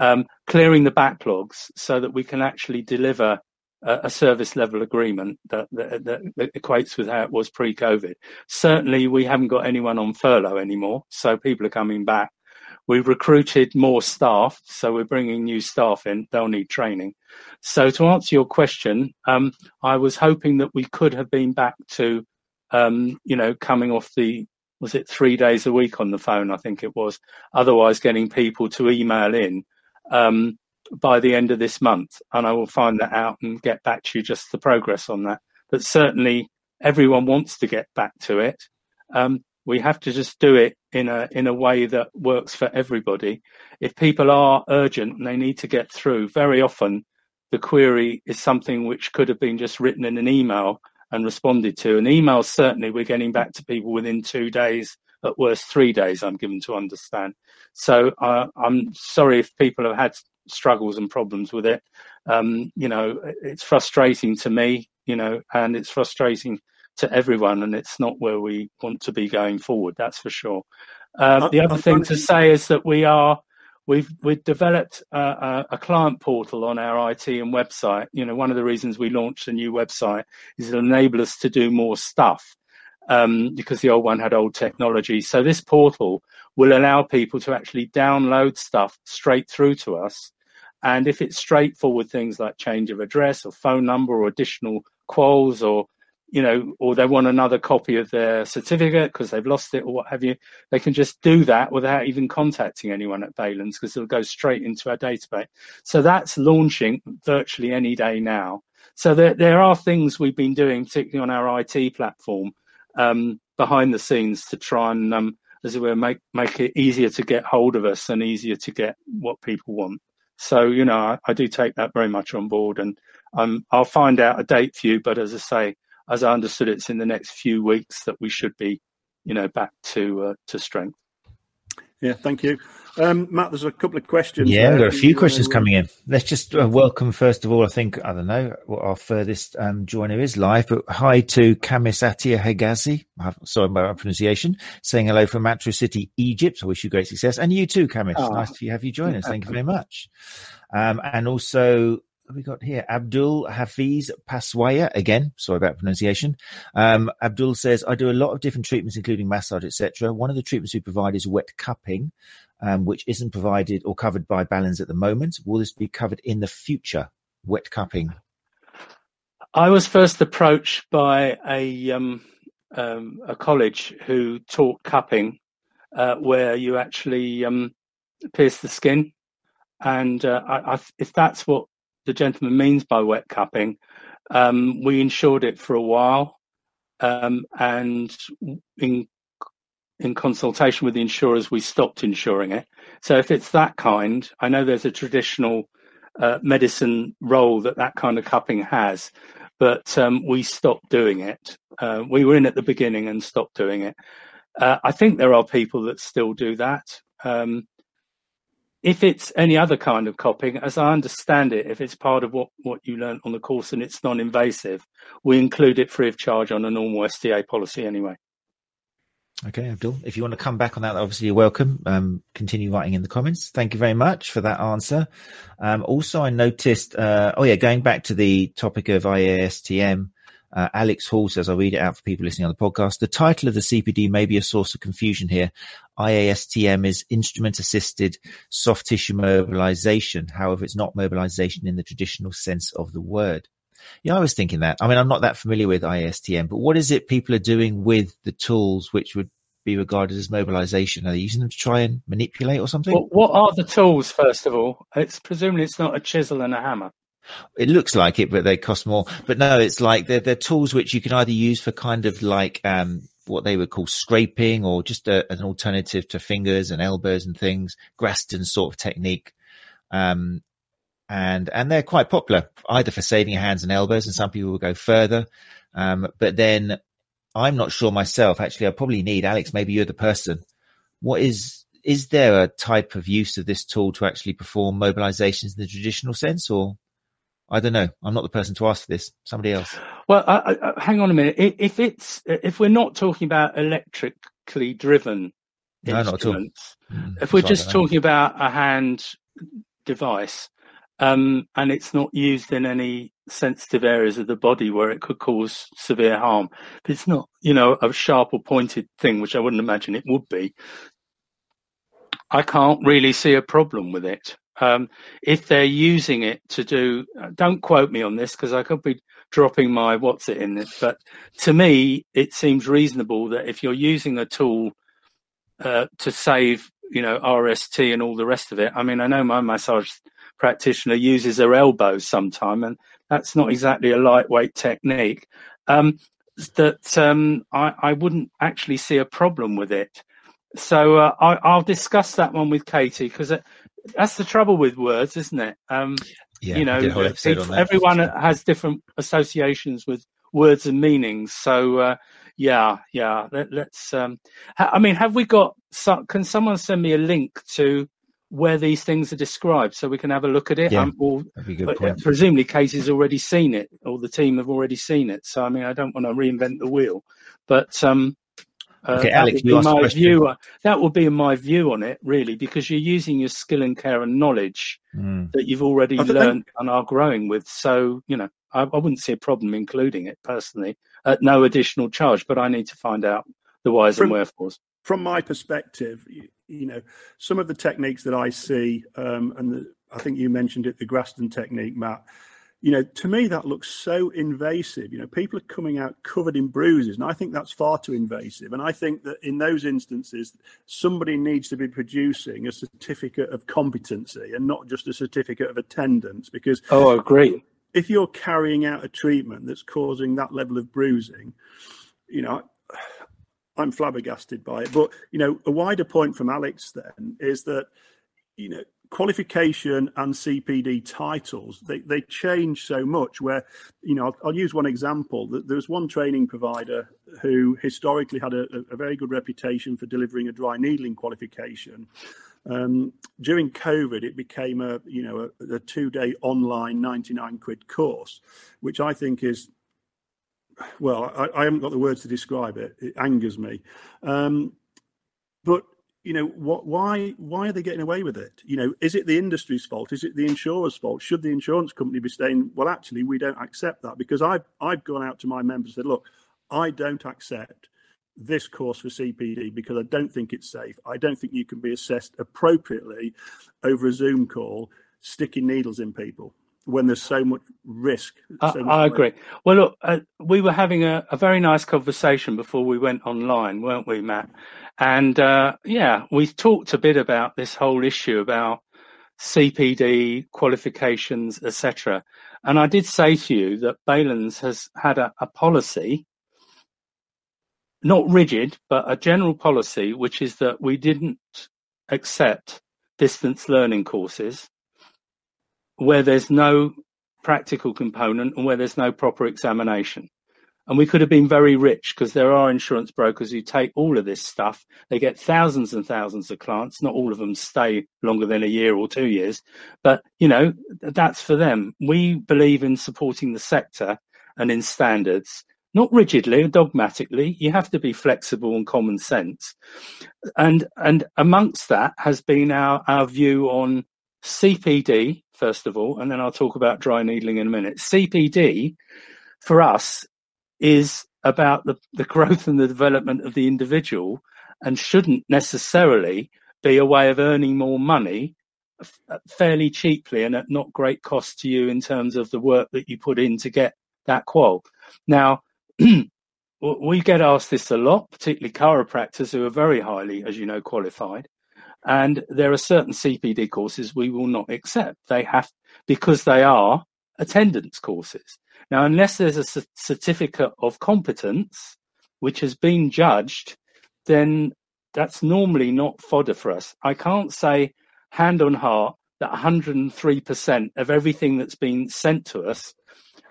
Speaker 3: um, clearing the backlogs so that we can actually deliver a, service level agreement that, that, that, equates with how it was pre-covid certainly we haven't got anyone on furlough anymore so people are coming back We've recruited more staff, so we're bringing new staff in. They'll need training. So to answer your question, um, I was hoping that we could have been back to, um, you know, coming off the was it three days a week on the phone? I think it was. Otherwise, getting people to email in um, by the end of this month, and I will find that out and get back to you just the progress on that. But certainly, everyone wants to get back to it. Um, we have to just do it in a in a way that works for everybody. If people are urgent and they need to get through, very often the query is something which could have been just written in an email and responded to. An email certainly we're getting back to people within two days, at worst three days. I'm given to understand. So uh, I'm sorry if people have had struggles and problems with it. Um, you know, it's frustrating to me. You know, and it's frustrating to everyone, and it's not where we want to be going forward. That's for sure. Um, the other thing to say is that we are we've we've developed a, a, client portal on our IT and website. You know, one of the reasons we launched a new website is to enable us to do more stuff um, because the old one had old technology. So this portal will allow people to actually download stuff straight through to us. And if it's straightforward things like change of address or phone number or additional quals or you know, or they want another copy of their certificate because they've lost it or what have you, they can just do that without even contacting anyone at Balens because it'll go straight into our database. So that's launching virtually any day now. So there, there are things we've been doing, particularly on our IT platform, um, behind the scenes to try and, um, as it were, make make it easier to get hold of us and easier to get what people want. So you know, I, I do take that very much on board, and um, I'll find out a date for you. But as I say, as I understood, it's in the next few weeks that we should be, you know, back to uh, to strength.
Speaker 4: Yeah, thank you, um, Matt. There's a couple of questions.
Speaker 2: Yeah, there are a few questions coming in. Let's just uh, welcome first of all. I think I don't know what our furthest um, joiner is live, but hi to Kamis Atia Hegazi. Sorry about my pronunciation. Saying hello from Matruh City, Egypt. I wish you great success, and you too, Kamis. Oh. Nice to have you join us. Thank you very much. Um, and also we got here? Abdul Hafiz Paswaya again. Sorry about pronunciation. Um, Abdul says, I do a lot of different treatments, including massage, etc. One of the treatments we provide is wet cupping, um, which isn't provided or covered by Balens at the moment. Will this be covered in the future? Wet cupping.
Speaker 3: I was first approached by a um, um, a college who taught cupping, uh, where you actually um, pierce the skin, and uh, I, I, if that's what the gentleman means by wet cupping. Um, we insured it for a while, um, and in in consultation with the insurers, we stopped insuring it. So if it's that kind, I know there's a traditional uh, medicine role that that kind of cupping has, but um, we stopped doing it. Uh, we were in at the beginning and stopped doing it. Uh, I think there are people that still do that. Um, if it's any other kind of cupping, as I understand it, if it's part of what, what you learned on the course and it's non invasive, we include it free of charge on a normal STA policy anyway.
Speaker 2: Okay, Abdul, if you want to come back on that, obviously you're welcome. Um, continue writing in the comments. Thank you very much for that answer. Um, also, I noticed, uh, oh yeah, going back to the topic of IASTM, uh, Alex Hall says, I'll read it out for people listening on the podcast. The title of the CPD may be a source of confusion here. IASTM is instrument assisted soft tissue mobilization. However, it's not mobilization in the traditional sense of the word. Yeah, I was thinking that. I mean, I'm not that familiar with IASTM, but what is it people are doing with the tools which would be regarded as mobilization? Are they using them to try and manipulate or something?
Speaker 3: Well, what are the tools, first of all? It's presumably it's not a chisel and a hammer.
Speaker 2: It looks like it, but they cost more. But no, it's like they're, they're tools which you can either use for kind of like, um, what they would call scraping or just a, an alternative to fingers and elbows and things, Graston sort of technique. Um, and, and they're quite popular either for saving your hands and elbows. And some people will go further. Um, but then I'm not sure myself. Actually, I probably need Alex. Maybe you're the person. What is, is there a type of use of this tool to actually perform mobilizations in the traditional sense or I don't know. I'm not the person to ask for this. Somebody else.
Speaker 3: Well, I, I, hang on a minute. If it's if we're not talking about electrically driven no, instruments, mm, if we're just talking about a hand device, um, and it's not used in any sensitive areas of the body where it could cause severe harm, if it's not, you know, a sharp or pointed thing, which I wouldn't imagine it would be, I can't really see a problem with it. Um, if they're using it to do, uh, don't quote me on this because I could be dropping my what's it in this, but to me, it seems reasonable that if you're using a tool uh, to save, you know, RST and all the rest of it. I mean, I know my massage practitioner uses her elbows sometime, and that's not exactly a lightweight technique. Um, that um, I, I, wouldn't actually see a problem with it. So uh, I, will discuss that one with Katie because that's the trouble with words, isn't it? Um, yeah, you know, everyone has different associations with words and meanings. So, uh, yeah, yeah. Let, us um, ha- I mean, have we got? So, can someone send me a link to where these things are described so we can have a look at it?
Speaker 2: Yeah, um, or, good point.
Speaker 3: Presumably, Casey's already seen it, or the team have already seen it. So, I mean, I don't want to reinvent the wheel, but um,
Speaker 2: uh, okay, Alex,
Speaker 3: you my view. That would be my view on it, really, because you're using your skill and care and knowledge mm. that you've already learned and are growing with. So, you know, I, I, wouldn't see a problem including it personally at no additional charge, but I need to find out the whys from, and wherefores.
Speaker 4: From my perspective, you, you, know, some of the techniques that I see, um, and the, I think you mentioned it, the Graston technique, Matt you know, to me, that looks so invasive. You know, people are coming out covered in bruises, and I think that's far too invasive. And I think that in those instances, somebody needs to be producing a certificate of competency and not just a certificate of attendance. Because
Speaker 3: oh, I agree.
Speaker 4: If you're carrying out a treatment that's causing that level of bruising, you know, I'm flabbergasted by it. But you know, a wider point from Alex then is that you know qualification and CPD titles they, they change so much where you know I'll, I'll use one example. There was one training provider who historically had a, a very good reputation for delivering a dry needling qualification. Um, during COVID, it became a you know a, a two-day online 99 quid course, which I think is well, I, I, haven't got the words to describe it. It angers me, um, but you know what why why are they getting away with it? You know is it the industry's fault? Is it the insurer's fault? Should the insurance company be saying well actually we don't accept that because i've i've gone out to my members and said look i don't accept this course for cpd because i don't think it's safe. I don't think you can be assessed appropriately over a zoom call sticking needles in people when there's so much risk.
Speaker 3: So much I, agree. Well, look, uh, we were having a, a, very nice conversation before we went online, weren't we, Matt? And uh, yeah, we talked a bit about this whole issue about CPD qualifications, etc. And I did say to you that Balens has had a, a policy, not rigid, but a general policy, which is that we didn't accept distance learning courses where there's no practical component and where there's no proper examination. And we could have been very rich because there are insurance brokers who take all of this stuff. They get thousands and thousands of clients. Not all of them stay longer than a year or two years, but you know, that's for them. We believe in supporting the sector and in standards, not rigidly or dogmatically. You have to be flexible and common sense. And, and amongst that has been our, our view on CPD, first of all, and then I'll talk about dry needling in a minute. CPD for us is about the, the growth and the development of the individual and shouldn't necessarily be a way of earning more money fairly cheaply and at not great cost to you in terms of the work that you put in to get that qual. Now, we get asked this a lot, particularly chiropractors who are very highly, as you know, qualified. And there are certain CPD courses we will not accept. They have, because they are attendance courses. Now, unless there's a certificate of competence, which has been judged, then that's normally not fodder for us. I can't say hand on heart that 103% of everything that's been sent to us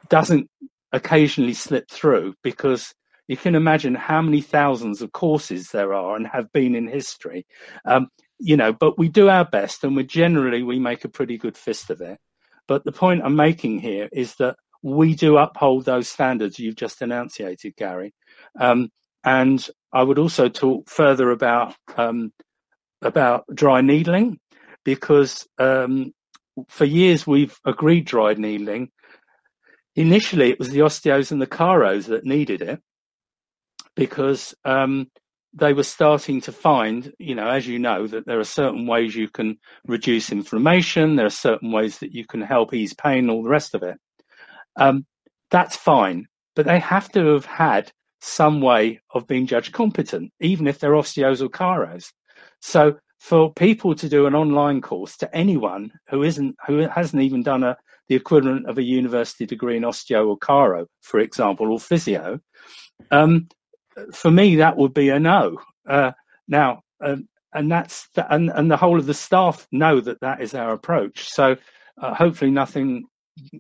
Speaker 3: doesn't occasionally slip through because you can imagine how many thousands of courses there are and have been in history. Um, you know, but we do our best and we generally we make a pretty good fist of it. But the point I'm making here is that we do uphold those standards you've just enunciated, Gary. Um, and I would also talk further about um, about dry needling because um, for years we've agreed dry needling. Initially, it was the osteos and the chiros that needed it because um, they were starting to find, you know, as you know, that there are certain ways you can reduce inflammation, there are certain ways that you can help ease pain, all the rest of it. Um, that's fine, but they have to have had some way of being judged competent, even if they're osteos or chiros. So for people to do an online course to anyone who isn't who hasn't even done a the equivalent of a university degree in osteo or chiro, for example, or physio, um, for me that would be a no. Uh, now, um, and that's the, and and the whole of the staff know that that is our approach. So uh, hopefully nothing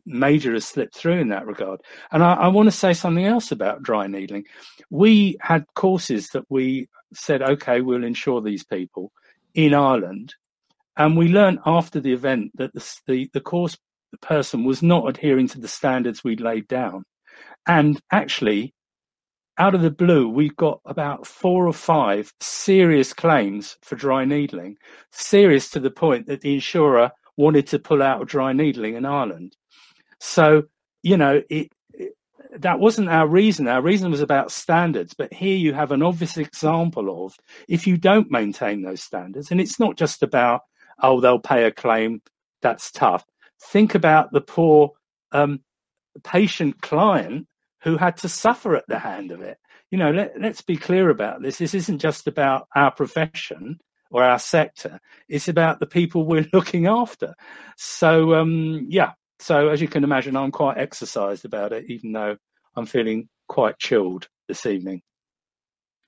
Speaker 3: major has slipped through in that regard. And I, I want to say something else about dry needling. We had courses that we said, okay, we'll insure these people in Ireland. And we learned after the event that the, the, the course person was not adhering to the standards we'd laid down. And actually, out of the blue, we've got about four or five serious claims for dry needling, serious to the point that the insurer wanted to pull out of dry needling in Ireland. So, you know, it, it, that wasn't our reason. Our reason was about standards. But here you have an obvious example of if you don't maintain those standards, and it's not just about, oh, they'll pay a claim, that's tough. Think about the poor um, patient client who had to suffer at the hand of it. You know, let, let's be clear about this. This isn't just about our profession or our sector. It's about the people we're looking after. So, um, yeah, so as you can imagine, I'm quite exercised about it, even though I'm feeling quite chilled this evening.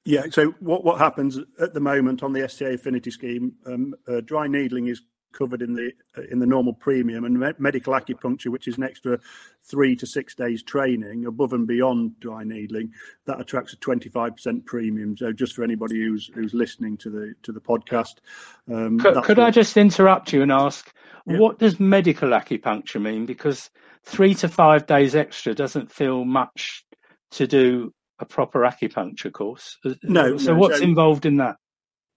Speaker 4: Yeah. So what what happens at the moment on the STA Affinity scheme? Um, uh, dry needling is covered in the uh, in the normal premium and me- medical acupuncture which is an extra 3 to 6 days training above and beyond dry needling that attracts a 25% premium. So just for anybody who's who's listening to the to the podcast
Speaker 3: um, could, could what... I just interrupt you and ask yeah. what does medical acupuncture mean? Because 3 to 5 days extra doesn't feel much to do a proper acupuncture course.
Speaker 4: No
Speaker 3: so
Speaker 4: no,
Speaker 3: what's so... involved in that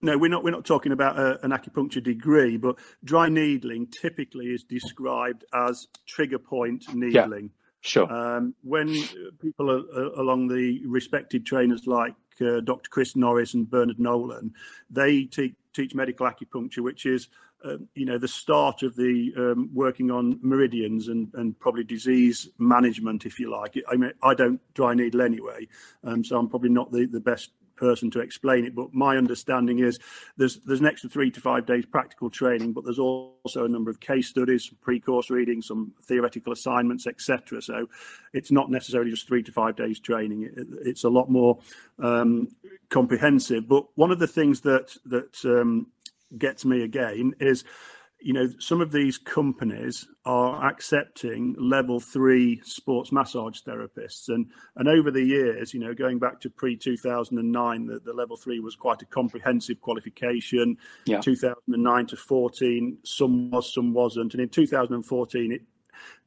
Speaker 4: no, we're not. We're not talking about a, an acupuncture degree, but dry needling typically is described as trigger point needling.
Speaker 3: Yeah, sure.
Speaker 4: Um, when people are, are along the respected trainers like uh, Dr. Chris Norris and Bernard Nolan, they te- teach medical acupuncture, which is uh, you know the start of the um, working on meridians and, and probably disease management, if you like. I mean, I don't dry needle anyway, um, so I'm probably not the, the best person to explain it. But my understanding is there's there's an extra three to five days practical training, but there's also a number of case studies, pre-course reading, some theoretical assignments, etc. So it's not necessarily just three to five days training. It, it's a lot more um, comprehensive. But one of the things that that um, gets me again is you know, some of these companies are accepting level three sports massage therapists. And, and over the years, you know, going back to pre 2009, the, the level three was quite a comprehensive qualification. Yeah. 2009 to 14, some was, some wasn't. And in 2014, it,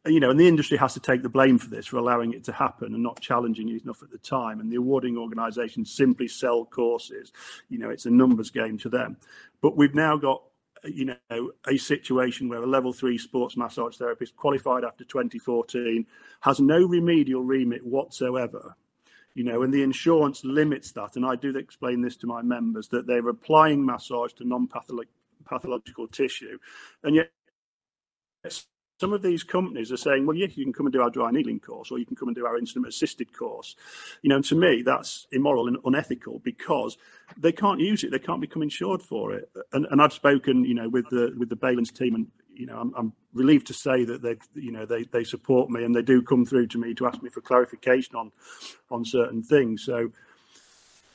Speaker 4: you know, and the industry has to take the blame for this, for allowing it to happen and not challenging it enough at the time. And the awarding organisations simply sell courses. You know, it's a numbers game to them. But we've now got you know, a situation where a level three sports massage therapist qualified after 2014 has no remedial remit whatsoever. You know, and the insurance limits that. And I do explain this to my members that they're applying massage to non pathological tissue. And yet, some of these companies are saying, well, yeah, you can come and do our dry needling course, or you can come and do our instrument assisted course. You know, and to me, that's immoral and unethical because they can't use it; they can't become insured for it. And, and I've spoken, you know, with the with the Balens team, and you know, I'm, I'm, relieved to say that they, you know, they they support me and they do come through to me to ask me for clarification on on certain things. So,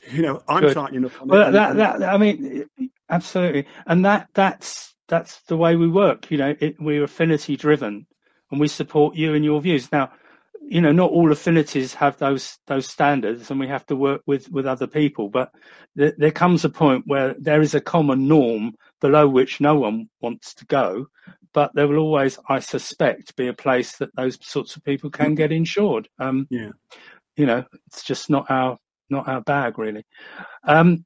Speaker 4: you know, I'm Good. tightening up.
Speaker 3: well, it. that, that I mean, absolutely, and that that's that's the way we work. You know, it, we're affinity driven, and we support you and your views. Now, you know, not all affinities have those those standards, and we have to work with with other people. But th- there comes a point where there is a common norm below which no one wants to go. But there will always, I suspect, be a place that those sorts of people can get insured. Um,
Speaker 4: yeah,
Speaker 3: you know, it's just not our not our bag, really. Um,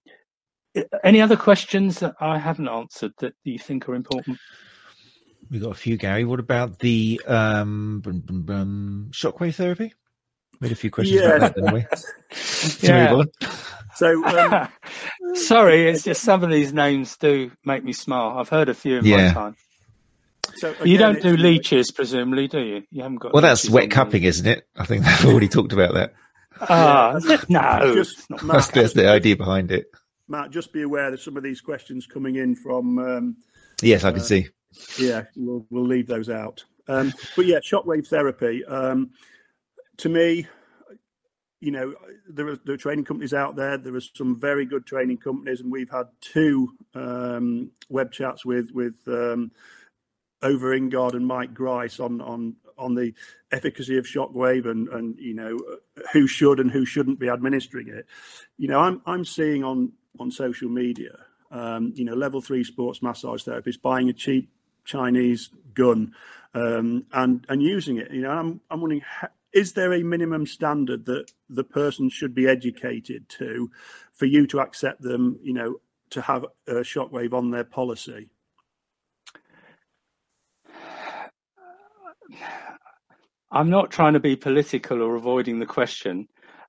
Speaker 3: any other questions that I haven't answered that you think are important?
Speaker 2: We've got a few, Gary. What about the um, shockwave therapy? We made a few questions yeah. about that, didn't we?
Speaker 3: yeah. So, um, sorry, it's just some of these names do make me smile. I've heard a few in yeah. my time. So again, you don't do leeches, presumably, do you? You haven't got.
Speaker 2: Well, that's wet cupping, isn't it? I think they've already talked about that.
Speaker 3: Ah, uh, no,
Speaker 2: just, Matt, that's, that's, the idea behind it.
Speaker 4: Matt, just be aware that some of these questions coming in from. Um,
Speaker 2: yes, I can uh, see.
Speaker 4: Yeah, we'll we'll leave those out. Um, but yeah, shockwave therapy. Um, to me, you know, there are, there are training companies out there. There are some very good training companies, and we've had two um, web chats with with um, Ove Ingaard and Mike Grice on on on the efficacy of shockwave and and you know who should and who shouldn't be administering it. You know, I'm I'm seeing on on social media, um, you know, level three sports massage therapist buying a cheap Chinese gun um, and and using it. You know, I'm I'm wondering, is there a minimum standard that the person should be educated to, for you to accept them? You know, to have a shockwave on their policy.
Speaker 3: I'm not trying to be political or avoiding the question.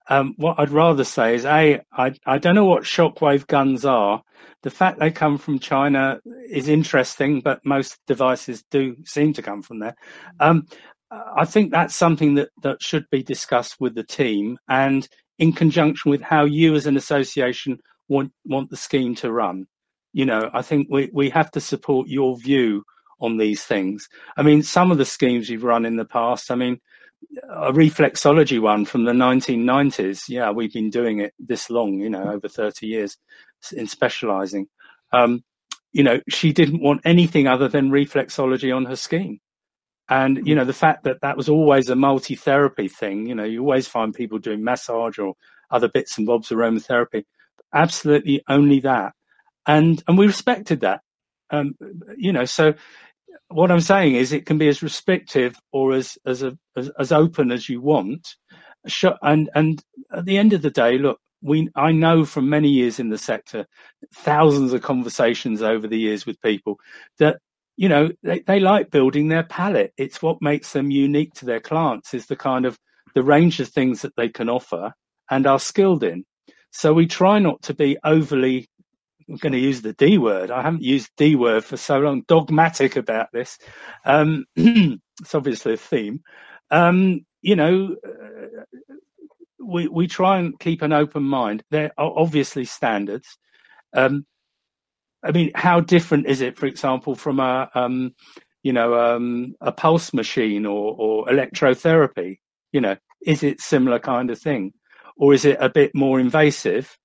Speaker 3: Um, what I'd rather say is, a, I, I don't know what shockwave guns are. The fact they come from China is interesting, but most devices do seem to come from there. Um, I think that's something that, that should be discussed with the team and in conjunction with how you as an association want, want the scheme to run. You know, I think we, we have to support your view on these things. I mean, some of the schemes you've run in the past, I mean, a reflexology one from the 1990s. Yeah, we've been doing it this long, you know, over 30 years in specializing. Um, you know, she didn't want anything other than reflexology on her scheme. And, you know, the fact that that was always a multi therapy thing, you know, you always find people doing massage or other bits and bobs of aromatherapy. Absolutely only that. And, and we respected that. Um, you know, so what I'm saying is it can be as restrictive or as as a, as, as open as you want. And and at the end of the day, look, we I know from many years in the sector, thousands of conversations over the years with people that you know they, they like building their palette. It's what makes them unique to their clients is the kind of the range of things that they can offer and are skilled in. So we try not to be overly I'm going to use the D word. I haven't used D word for so long. Dogmatic about this. Um, it's obviously a theme. Um, you know, uh, we we try and keep an open mind. There are obviously standards. Um, I mean, how different is it, for example, from a um, you know um, a pulse machine or, or electrotherapy? You know, is it similar kind of thing, or is it a bit more invasive?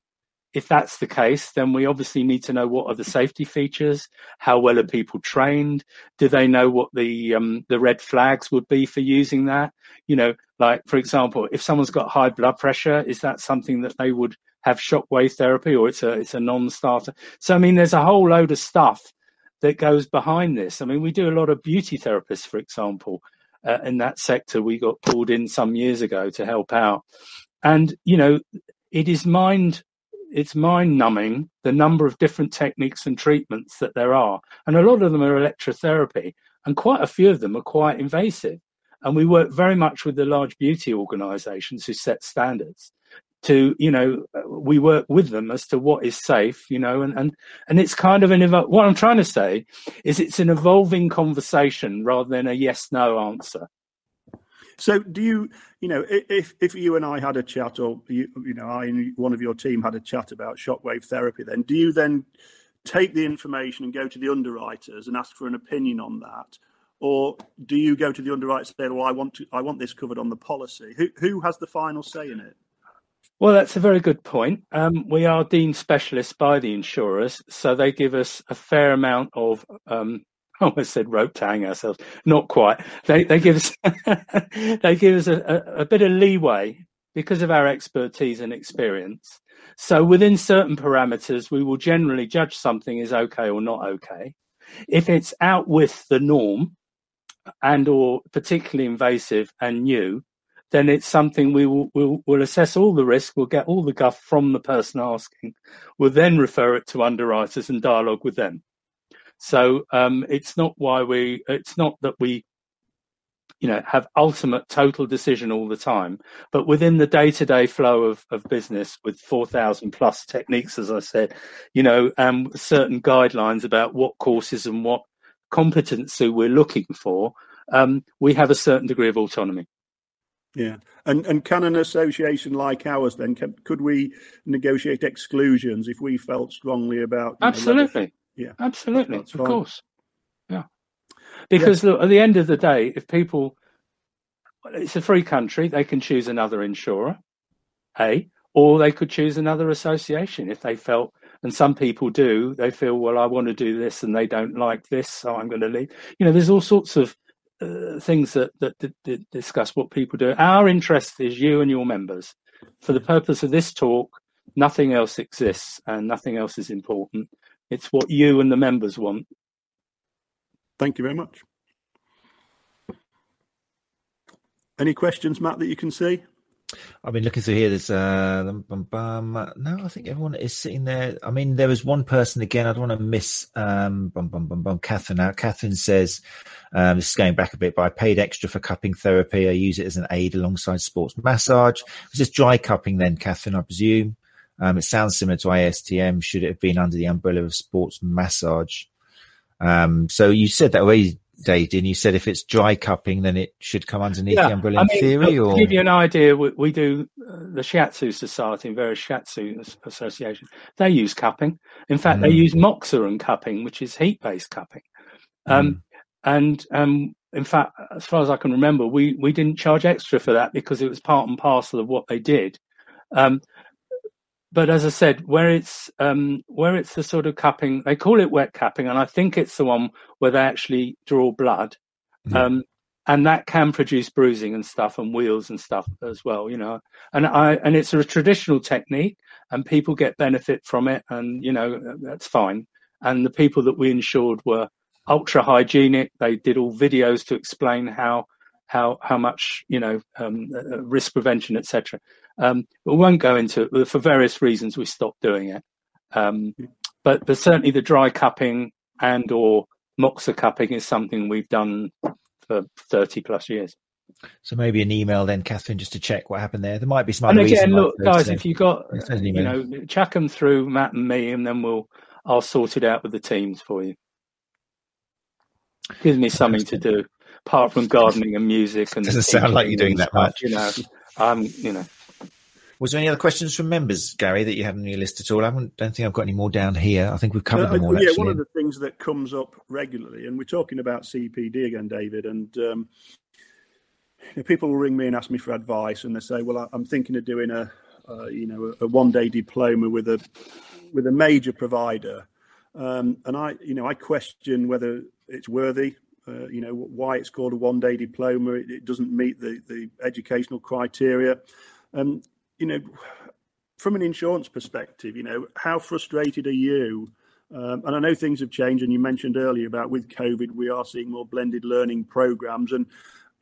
Speaker 3: If that's the case, then we obviously need to know what are the safety features. How well are people trained? Do they know what the um, the red flags would be for using that? You know, like for example, if someone's got high blood pressure, is that something that they would have shockwave therapy, or it's a it's a non-starter? So I mean, there's a whole load of stuff that goes behind this. I mean, we do a lot of beauty therapists, for example, uh, in that sector. We got pulled in some years ago to help out, and you know, it is mind it's mind numbing the number of different techniques and treatments that there are. And a lot of them are electrotherapy, and quite a few of them are quite invasive. And we work very much with the large beauty organizations who set standards to, you know, we work with them as to what is safe, you know, and, and, and it's kind of an, what I'm trying to say is it's an evolving conversation rather than a yes, no answer.
Speaker 4: So, do you, you know, if if you and I had a chat, or you, you know, I and one of your team had a chat about shockwave therapy, then do you then take the information and go to the underwriters and ask for an opinion on that? Or do you go to the underwriters and say, well, I want to, I want this covered on the policy? Who, who has the final say in it?
Speaker 3: Well, that's a very good point. Um, we are deemed specialists by the insurers, so they give us a fair amount of. Um, almost said rope tying ourselves. Not quite. They they give us they give us a, a, a bit of leeway because of our expertise and experience. So within certain parameters, we will generally judge something is okay or not okay. If it's out with the norm and or particularly invasive and new, then it's something we will we'll, we'll assess all the risk, we'll get all the guff from the person asking, we'll then refer it to underwriters and dialogue with them. So um, it's not why we it's not that we you know have ultimate total decision all the time but within the day-to-day flow of, of business with 4000 plus techniques as i said you know um, certain guidelines about what courses and what competency we're looking for um, we have a certain degree of autonomy
Speaker 4: yeah, and and can an association like ours then can, could we negotiate exclusions if we felt strongly about?
Speaker 3: Absolutely. Know, yeah, absolutely. Of fine. course. Yeah, because yeah. Look, at the end of the day, if people, it's a free country, they can choose another insurer, a, or they could choose another association if they felt. And some people do. They feel, well, I want to do this, and they don't like this, so I'm going to leave. You know, there's all sorts of uh, things that, that, that, that discuss what people do. Our interest is you and your members. For the purpose of this talk, nothing else exists and nothing else is important. It's what you and the members want.
Speaker 4: Thank you very much. Any questions, Matt, that you can see?
Speaker 2: I've been looking through here. There's uh, bum, bum, no, I think everyone is sitting there. I mean, there was one person again. I don't want to miss um, bum, bum, bum, bum, Catherine out. Catherine says, um, this is going back a bit, but I paid extra for cupping therapy. I use it as an aid alongside sports massage. Is this dry cupping then, Catherine? I presume. Um, it sounds similar to ISTM. Should it have been under the umbrella of sports massage? Um, so you said that already, Dave, and you said if it's dry cupping, then it should come underneath yeah, the umbrella I mean, theory. Or
Speaker 3: to give you an idea, we, we do uh, the Shiatsu Society and various Shiatsu associations. They use cupping. In fact, mm. they use Moxa and cupping, which is heat-based cupping. Um, mm. And um, in fact, as far as I can remember, we we didn't charge extra for that because it was part and parcel of what they did. Um, but as I said, where it's um, where it's the sort of cupping, they call it wet cupping, and I think it's the one where they actually draw blood, mm. um, and that can produce bruising and stuff, and weals and stuff as well, you know. And I and it's a traditional technique, and people get benefit from it, and you know that's fine. And the people that we insured were ultra hygienic. They did all videos to explain how how how much you know um, uh, risk prevention, etc. Um, but we won't go into it for various reasons. We stopped doing it. Um, but but certainly the dry cupping and or moxa cupping is something we've done for thirty plus years.
Speaker 2: So maybe an email then, Catherine, just to check what happened there. There might be some.
Speaker 3: And again, look, guys, if you got, you know, chuck them through Matt and me, and then we'll I'll sort it out with the teams for you. Gives me something to do apart from gardening and music. And
Speaker 2: doesn't sound like you're doing that stuff, much.
Speaker 3: You know, um, you know.
Speaker 2: Was there any other questions from members, Gary, that you had on your list at all? I don't think I've got any more down here. I think we've covered uh, them all.
Speaker 4: Yeah,
Speaker 2: actually.
Speaker 4: one of the things that comes up regularly, and we're talking about CPD again, David, and um, people will ring me and ask me for advice, and they say, "Well, I'm thinking of doing a, uh, you know, a, a one-day diploma with a with a major provider." Um, and I, you know, I question whether it's worthy. Uh, you know, why it's called a one-day diploma. It, it, doesn't meet the the educational criteria. Um, you know, from an insurance perspective, you know, how frustrated are you? Um, and I know things have changed, and you mentioned earlier about with COVID, we are seeing more blended learning programs, and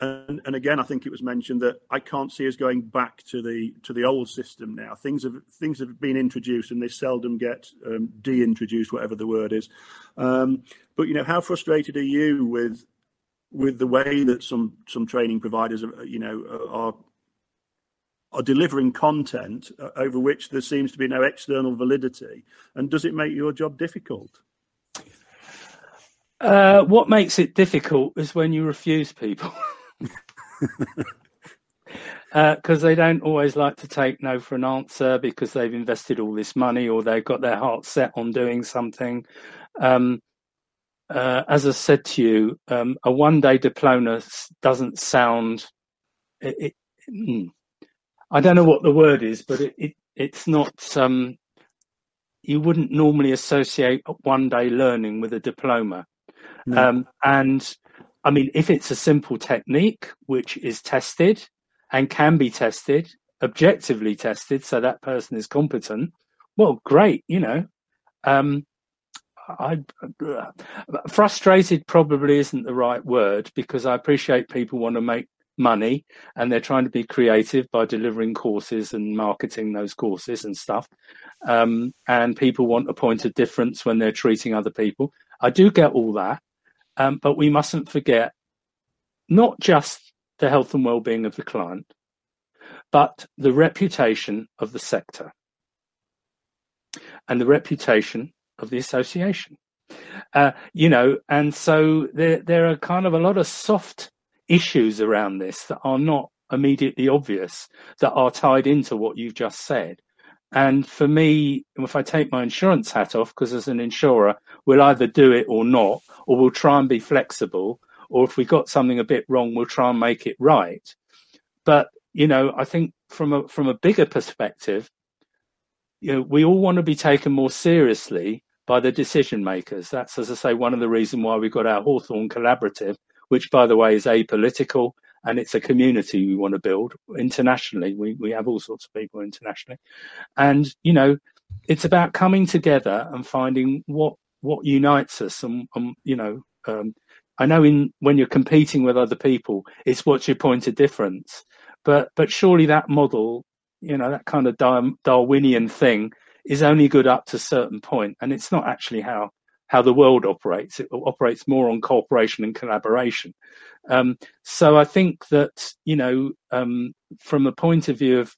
Speaker 4: and, and again, I think it was mentioned that I can't see us going back to the to the old system now. Things have things have been introduced, and they seldom get um, de-introduced, whatever the word is. Um, but you know, how frustrated are you with with the way that some some training providers, are, you know, are are delivering content uh, over which there seems to be no external validity? And does it make your job difficult?
Speaker 3: Uh, what makes it difficult is when you refuse people. because uh, they don't always like to take no for an answer because they've invested all this money or they've got their heart set on doing something. Um, uh, as I said to you, um, a one-day diploma doesn't sound. It, it, mm, I don't know what the word is, but it, it it's not. Um, you wouldn't normally associate one-day learning with a diploma, no. um, and I mean, if it's a simple technique which is tested and can be tested, objectively tested, so that person is competent, well, great, you know. Um, I, frustrated probably isn't the right word because I appreciate people want to make money and they're trying to be creative by delivering courses and marketing those courses and stuff. Um, and people want a point of difference when they're treating other people. I do get all that, um, but we mustn't forget not just the health and well-being of the client, but the reputation of the sector and the reputation of the association. Uh, you know, and so there there are kind of a lot of soft issues around this that are not immediately obvious that are tied into what you've just said. And for me, if I take my insurance hat off, because as an insurer, we'll either do it or not, or we'll try and be flexible, or if we got something a bit wrong, we'll try and make it right. But you know, I think from a from a bigger perspective, you know, we all want to be taken more seriously by the decision makers. That's, as I say, one of the reasons why we've got our Hawthorn Collaborative, which, by the way, is apolitical and it's a community we want to build internationally. We, we have all sorts of people internationally. And, you know, it's about coming together and finding what what unites us and, and you know um, i know in when you're competing with other people it's what's your point of difference but but surely that model you know that kind of darwinian thing is only good up to a certain point, and it's not actually how how the world operates. It operates more on cooperation and collaboration. Um, so I think that you know, um, from a point of view of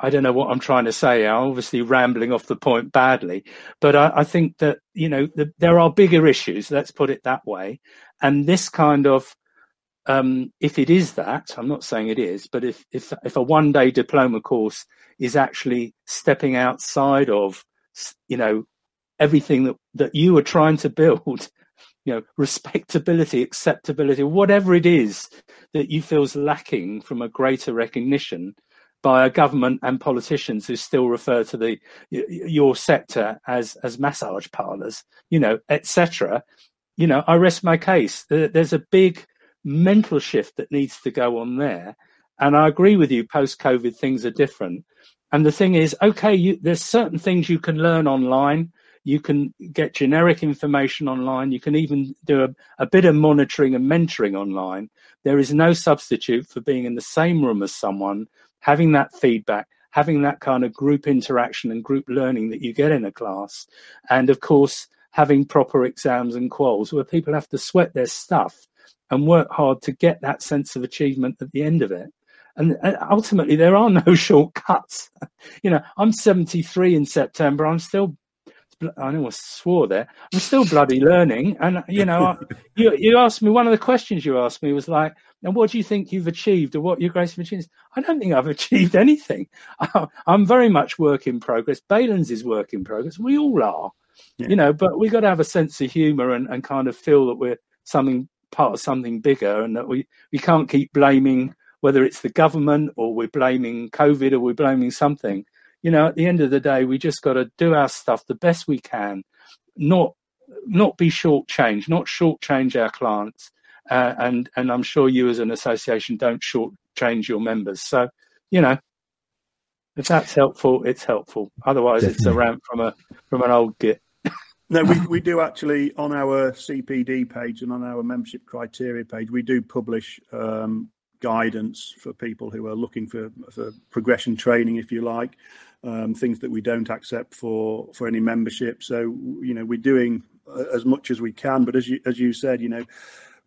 Speaker 3: I don't know what I'm trying to say. I'm obviously rambling off the point badly, but I, I think that you know the, there are bigger issues. Let's put it that way. And this kind of, um, if it is that, I'm not saying it is, but if if if a one day diploma course is actually stepping outside of you know everything that that you are trying to build you know respectability acceptability whatever it is that you feel is lacking from a greater recognition by a government and politicians who still refer to the your sector as as massage parlors you know etc you know i rest my case there's a big mental shift that needs to go on there and I agree with you, post COVID, things are different. And the thing is, okay, you, there's certain things you can learn online. You can get generic information online. You can even do a, a bit of monitoring and mentoring online. There is no substitute for being in the same room as someone, having that feedback, having that kind of group interaction and group learning that you get in a class. And of course, having proper exams and quals where people have to sweat their stuff and work hard to get that sense of achievement at the end of it. And ultimately, there are no shortcuts. you know, I'm 73 in September. I'm still, I almost swore there. I'm still bloody learning. And, you know, you, you asked me, one of the questions you asked me was like, and what do you think you've achieved or what your grace of achievement I don't think I've achieved anything. I'm very much work in progress. Balens is work in progress. We all are, yeah. you know, but we've got to have a sense of humor and, and kind of feel that we're something part of something bigger and that we, we can't keep blaming whether it's the government or we're blaming COVID or we're blaming something. You know, at the end of the day, we just got to do our stuff the best we can, not not be shortchanged, not shortchange our clients. Uh, and and I'm sure you as an association don't shortchange your members. So, you know, if that's helpful, it's helpful. Otherwise, Definitely. it's a rant from a from an old git.
Speaker 4: No, we, we do actually on our CPD page and on our membership criteria page, we do publish um, guidance for people who are looking for, for progression training, if you like, um, things that we don't accept for for any membership. So you know we're doing uh, as much as we can, but as you as you said, you know.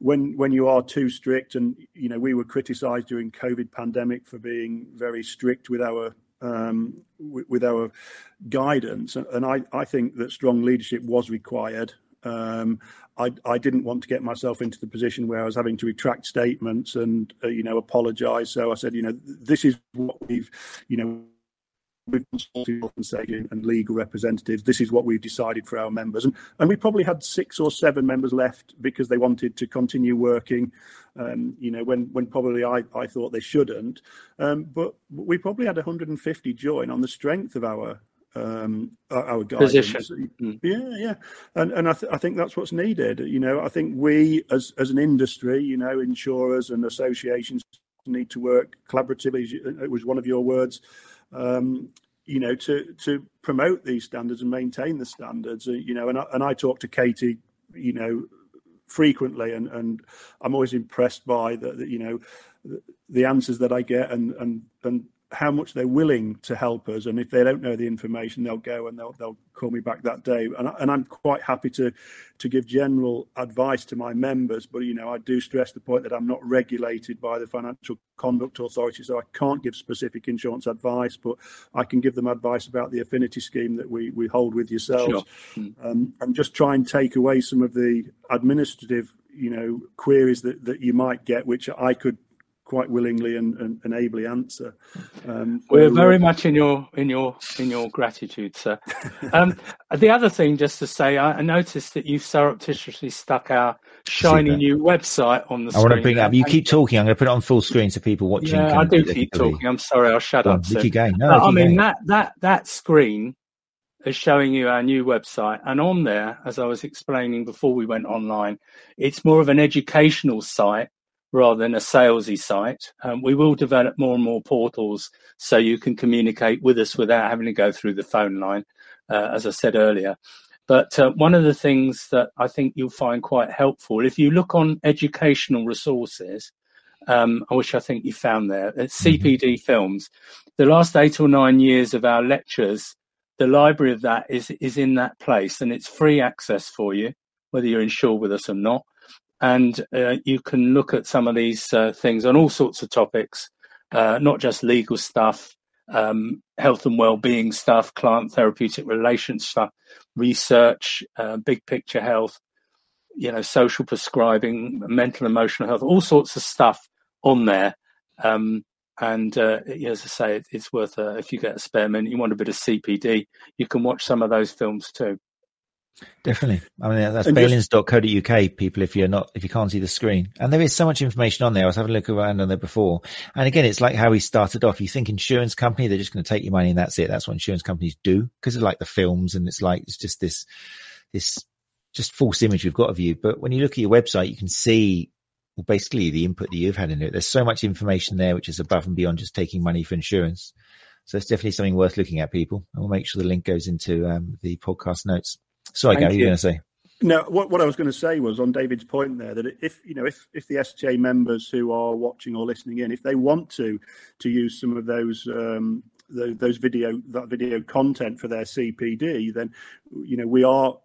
Speaker 4: When when you are too strict, and you know we were criticised during COVID pandemic for being very strict with our um, with our guidance, and I, I think that strong leadership was required Um, I, I, didn't want to get myself into the position where I was having to retract statements and uh, you know apologise. So I said, you know, this is what we've, you know, we've consulted and legal representatives. This is what we've decided for our members, and and we probably had six or seven members left because they wanted to continue working. Um, you know, when when probably I, I thought they shouldn't. Um, but we probably had 150 join on the strength of our um, our guidance. Position. Mm. Yeah, yeah, and and I, th- I think that's what's needed. You know, I think we as as an industry, you know, insurers and associations need to work collaboratively. It was one of your words um, you know, to to promote these standards and maintain the standards. Uh, you know, and I, and I talk to Katie, you know, frequently, and and I'm always impressed by the, the you know the, the answers that I get and and and how much they're willing to help us. And if they don't know the information, they'll go and they'll they'll call me back that day. And, I, and I'm quite happy to to give general advice to my members. But you know, I do stress the point that I'm not regulated by the Financial Conduct Authority, so I can't give specific insurance advice. But I can give them advice about the affinity scheme that we we hold with yourselves, sure. Hmm. um, and just try and take away some of the administrative you know queries that that you might get, which I could quite willingly and, and, and ably answer.
Speaker 3: Um, We're very much in your in your in your gratitude, sir. um, the other thing, just to say, I, I, noticed that you surreptitiously stuck our shiny Super. new website on the. Screen. I
Speaker 2: want to bring it up. You keep talking. I'm going to put it on full screen so people watching.
Speaker 3: Yeah, I do keep talking. I'm sorry. I'll shut up.
Speaker 2: You keep going. No,
Speaker 3: I mean going. that that that screen is showing you our new website. And on there, as I was explaining before we went online, it's more of an educational site rather than a salesy site. Um, we will develop more and more portals so you can communicate with us without having to go through the phone line, uh, as I said earlier. But uh, one of the things that I think you'll find quite helpful, if you look on educational resources, um, which I think you found there, it's mm-hmm. CPD films. The last eight or nine years of our lectures, the library of that is is in that place, and it's free access for you, whether you're insured with us or not and uh, you can look at some of these uh, things on all sorts of topics, uh, not just legal stuff, um, health and well-being stuff, client therapeutic relations stuff, research, uh, big picture health, you know, social prescribing, mental emotional health, all sorts of stuff on there. Um, and uh, as I say, it's worth if you get a spare minute, you want a bit of CPD, you can watch some of those films too.
Speaker 2: Definitely. I mean, that's balens.co.uk, people, if you're not, if you can't see the screen. And there is so much information on there. I was having a look around on there before. And again, it's like how we started off. You think insurance company, they're just going to take your money and that's it. That's what insurance companies do because it's like the films and it's like, it's just this, this just false image we've got of you. But when you look at your website, you can see well, basically the input that you've had in it. There's so much information there, which is above and beyond just taking money for insurance. So it's definitely something worth looking at, people. And we'll make sure the link goes into um, the podcast notes. Sorry, Thank Gary, you. you were going to say.
Speaker 4: No, what, what I was going to say was on David's point there that if you know if if the STA members who are watching or listening in, if they want to to use some of those um, the, those video that video content for their CPD, then you know we are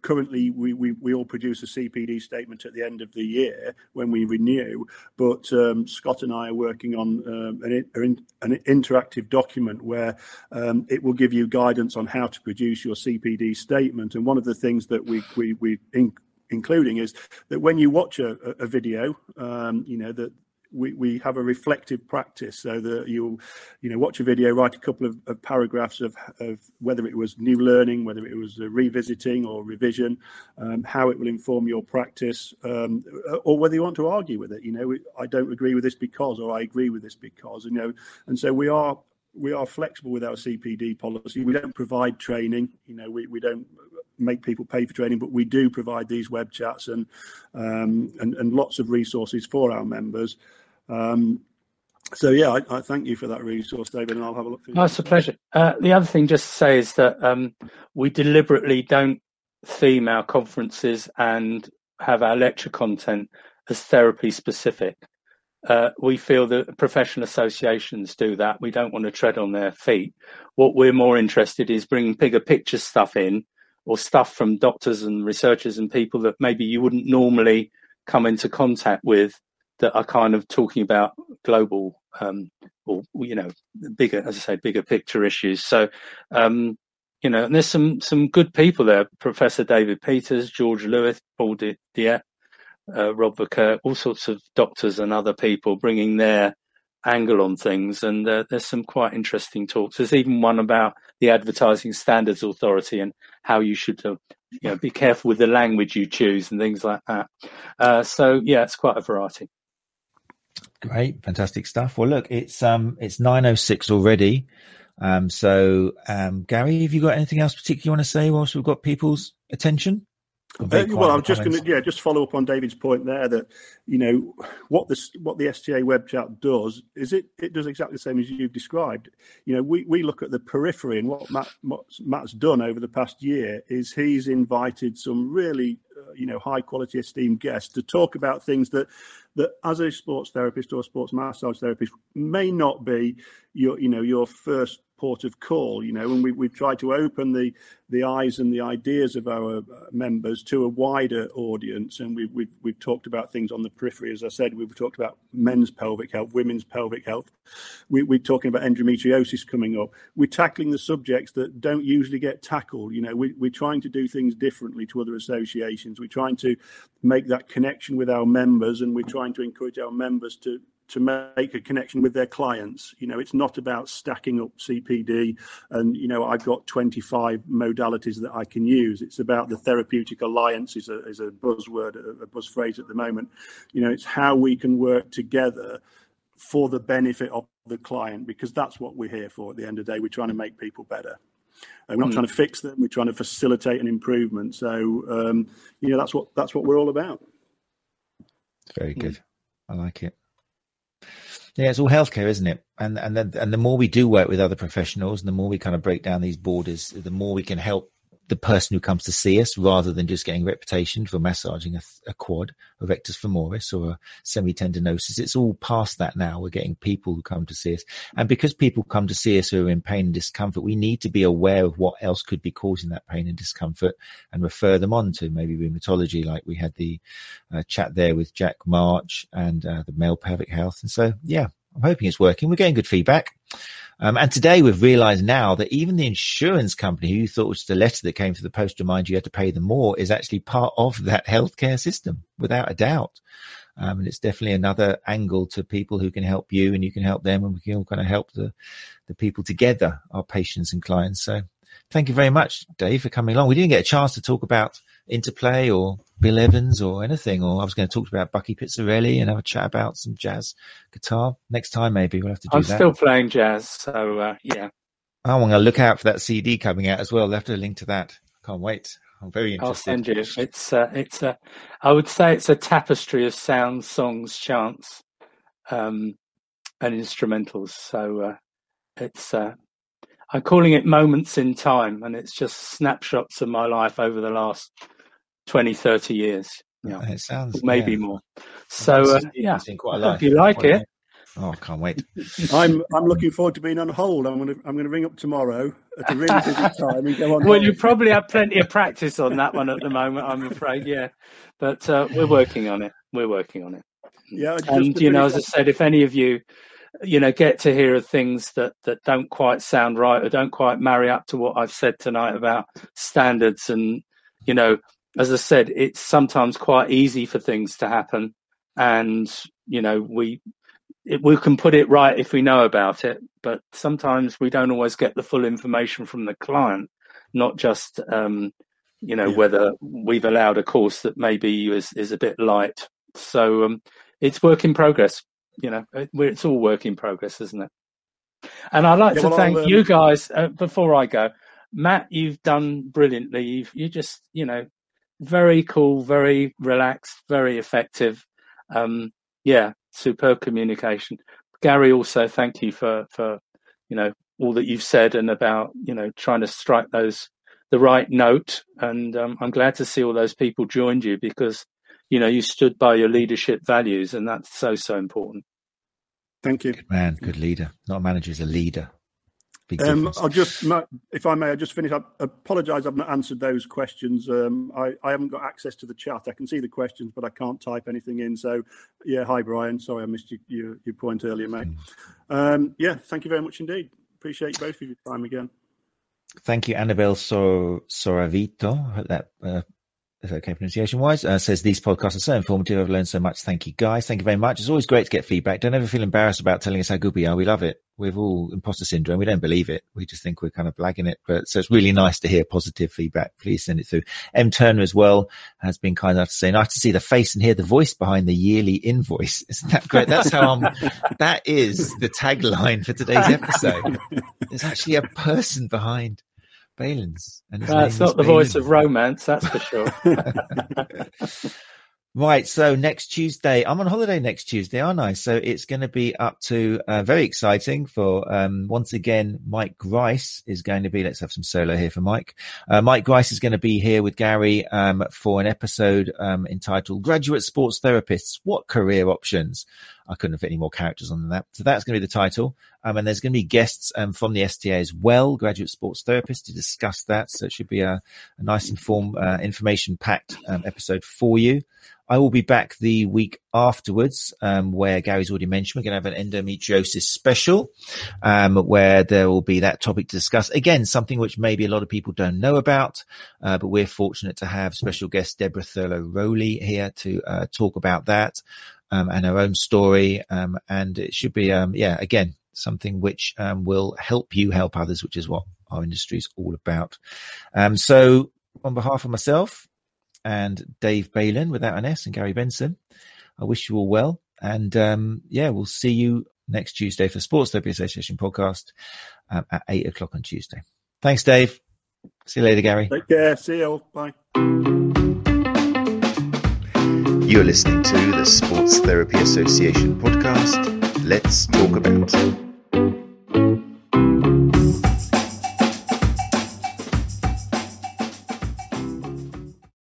Speaker 4: currently we, we, we all produce a CPD statement at the end of the year when we renew, but um, Scott and I are working on um, an, an, interactive document where um, it will give you guidance on how to produce your CPD statement. And one of the things that we we, we in, including is that when you watch a, a video, um, you know that we, we have a reflective practice so that you'll you know watch a video write a couple of, of paragraphs of, of whether it was new learning whether it was revisiting or revision um, how it will inform your practice um, or whether you want to argue with it. You know i don't agree with this because or i agree with this because you know. And so we are we are flexible with our cpd policy. We don't provide training. You know we, we don't make people pay for training, but we do provide these web chats and um, and, and lots of resources for our members. Um, so yeah, I, I, thank you for that resource, David, and I'll have a look.
Speaker 3: Through it's a pleasure. Uh, the other thing, just to say, is that um, we deliberately don't theme our conferences and have our lecture content as therapy specific. Uh, we feel that professional associations do that. We don't want to tread on their feet. What we're more interested in is bringing bigger picture stuff in, or stuff from doctors and researchers and people that maybe you wouldn't normally come into contact with that are kind of talking about global um, or you know bigger as i say bigger picture issues so um, you know, and there's some some good people there. Professor David Peters, George Lewith, Paul Dieppe, uh, Rob Verkerk, all sorts of doctors and other people bringing their angle on things. And uh, there's some quite interesting talks. There's even one about the Advertising Standards Authority and how you should, uh, you know, be careful with the language you choose and things like that. Uh, so yeah, it's quite a variety.
Speaker 2: Great, fantastic stuff. Well, look, it's um, it's nine oh six already. Um, so um, Gary, have you got anything else particularly you want to say whilst we've got people's attention?
Speaker 4: Uh, well, I'm just going to yeah, just follow up on David's point there that you know what this what the STA web chat does is it it does exactly the same as you've described. You know, we we look at the periphery and what Matt what Matt's done over the past year is he's invited some really uh, you know high quality esteemed guests to talk about things that that as a sports therapist or a sports massage therapist may not be your you know your first port of call, you know, and we, we've tried to open the, the eyes and the ideas of our uh, members to a wider audience. And we've, we've, we've talked about things on the periphery. As I said, we've talked about men's pelvic health, women's pelvic health. We, we're talking about endometriosis coming up. We're tackling the subjects that don't usually get tackled. You know, we, we're trying to do things differently to other associations. We're trying to make that connection with our members and we're trying to encourage our members to, to make a connection with their clients. You know, it's not about stacking up CPD and, you know, I've got 25 modalities that I can use. It's about the therapeutic alliance is a, is a buzzword, a, a buzz phrase at the moment. You know, it's how we can work together for the benefit of the client because that's what we're here for at the end of the day. We're trying to make people better. Uh, we're not mm. trying to fix them. We're trying to facilitate an improvement. So, um, you know, that's what that's what we're all about.
Speaker 2: Very good. Mm. I like it. Yeah, it's all healthcare, isn't it? And and then and the more we do work with other professionals, and the more we kind of break down these borders, the more we can help the person who comes to see us rather than just getting reputation for massaging a, a quad, a rectus femoris, or a semitendinosus. It's all past that now. We're getting people who come to see us. And because people come to see us who are in pain and discomfort, we need to be aware of what else could be causing that pain and discomfort and refer them on to maybe rheumatology, like we had the uh, chat there with Jack March and uh, the male pelvic health. And so, yeah, I'm hoping it's working. We're getting good feedback. Um, and today we've realized now that even the insurance company who you thought was the letter that came to the post to remind you had to pay them more is actually part of that healthcare system without a doubt. Um, and it's definitely another angle to people who can help you and you can help them and we can all kind of help the, the people together, our patients and clients. So thank you very much, Dave, for coming along. We didn't get a chance to talk about interplay or Bill Evans or anything, or I was going to talk about Bucky Pizzarelli and have a chat about some jazz guitar next time. Maybe we'll have to do
Speaker 3: I'm
Speaker 2: that.
Speaker 3: I'm still playing jazz, so uh, yeah.
Speaker 2: I want to look out for that CD coming out as well. I'll have to link to that. Can't wait. I'm very interested.
Speaker 3: I'll send you. It's uh, it's a. I would say it's a tapestry of sounds, songs, chants, um, and instrumentals. So uh, it's. Uh, I'm calling it moments in time, and it's just snapshots of my life over the last 20, 30 years.
Speaker 2: Yeah, it sounds
Speaker 3: maybe yeah. more. So uh, yeah, quite a lot. If you like it.
Speaker 2: Oh, I can't wait.
Speaker 4: I'm I'm looking forward to being on hold. I'm gonna I'm gonna ring up tomorrow at a really busy time and go on.
Speaker 3: well, hold. you probably have plenty of practice on that one at the moment. I'm afraid, yeah, but uh, we're working on it. We're working on it.
Speaker 4: Yeah,
Speaker 3: and you know, as I said, if any of you, you know, get to hear of things that that don't quite sound right or don't quite marry up to what I've said tonight about standards and you know as I said, it's sometimes quite easy for things to happen, and you know we it, we can put it right if we know about it, but sometimes we don't always get the full information from the client, not just um, you know yeah. whether we've allowed a course that maybe is is a bit light. So um, it's work in progress. You know, it, it's all work in progress, isn't it? And I'd like yeah, to well, thank um... you guys uh, before I go. Matt, you've done brilliantly. You've you just you know very cool, very relaxed, very effective. Um, yeah, superb communication. Gary, also thank you for for you know all that you've said and about you know trying to strike those the right note. And um, I'm glad to see all those people joined you because you know you stood by your leadership values, and that's so so important.
Speaker 4: Thank you,
Speaker 2: good man, good leader. Not a manager, is a leader.
Speaker 4: Um, I'll just, if I may, I just finish. I apologise. I've not answered those questions. Um, I, I, haven't got access to the chat. I can see the questions, but I can't type anything in. So, yeah. Hi, Brian. Sorry, I missed you, your, your point earlier, mate. Um, yeah. Thank you very much indeed. Appreciate both of your time again.
Speaker 2: Thank you, Annabelle Sor- Soravito. That uh, okay pronunciation wise. Uh, says these podcasts are so informative. I've learned so much. Thank you, guys. Thank you very much. It's always great to get feedback. Don't ever feel embarrassed about telling us how good we are. We love it. We've all imposter syndrome. We don't believe it. We just think we're kind of blagging it. But so it's really nice to hear positive feedback. Please send it through. M Turner as well has been kind enough to say, nice to see the face and hear the voice behind the yearly invoice. Isn't that great? That's how I'm, that is the tagline for today's episode. There's actually a person behind Balens.
Speaker 3: And That's not the voice of romance, that's for sure.
Speaker 2: right. So next Tuesday, I'm on holiday next Tuesday, aren't I? So it's going to be up to uh, very exciting for um, once again. Mike Grice is going to be. Let's have some solo here for Mike. Uh, Mike Grice is going to be here with Gary um, for an episode um, entitled "Graduate Sports Therapists: What Career Options." I couldn't have fit any more characters on that. So that's going to be the title. Um, and there's going to be guests um, from the STA as well, graduate sports therapists, to discuss that. So it should be a, a nice, informed, uh, information packed um, episode for you. I will be back the week afterwards, um, where Gary's already mentioned we're going to have an endometriosis special, um, where there will be that topic to discuss. Again, something which maybe a lot of people don't know about, uh, but we're fortunate to have special guest Deborah Thurlow Rowley here to uh, talk about that um, and her own story. Um, and it should be, um, yeah, again, something which um, will help you help others, which is what our industry is all about. Um, so, on behalf of myself and Dave Balen, without an S, and Gary Benson, I wish you all well. And um, yeah, we'll see you next Tuesday for Sports Therapy Association podcast at eight o'clock on Tuesday. Thanks, Dave. See you later, Gary.
Speaker 4: Take care. See you all. Bye.
Speaker 1: You're listening to the Sports Therapy Association podcast. Let's talk about.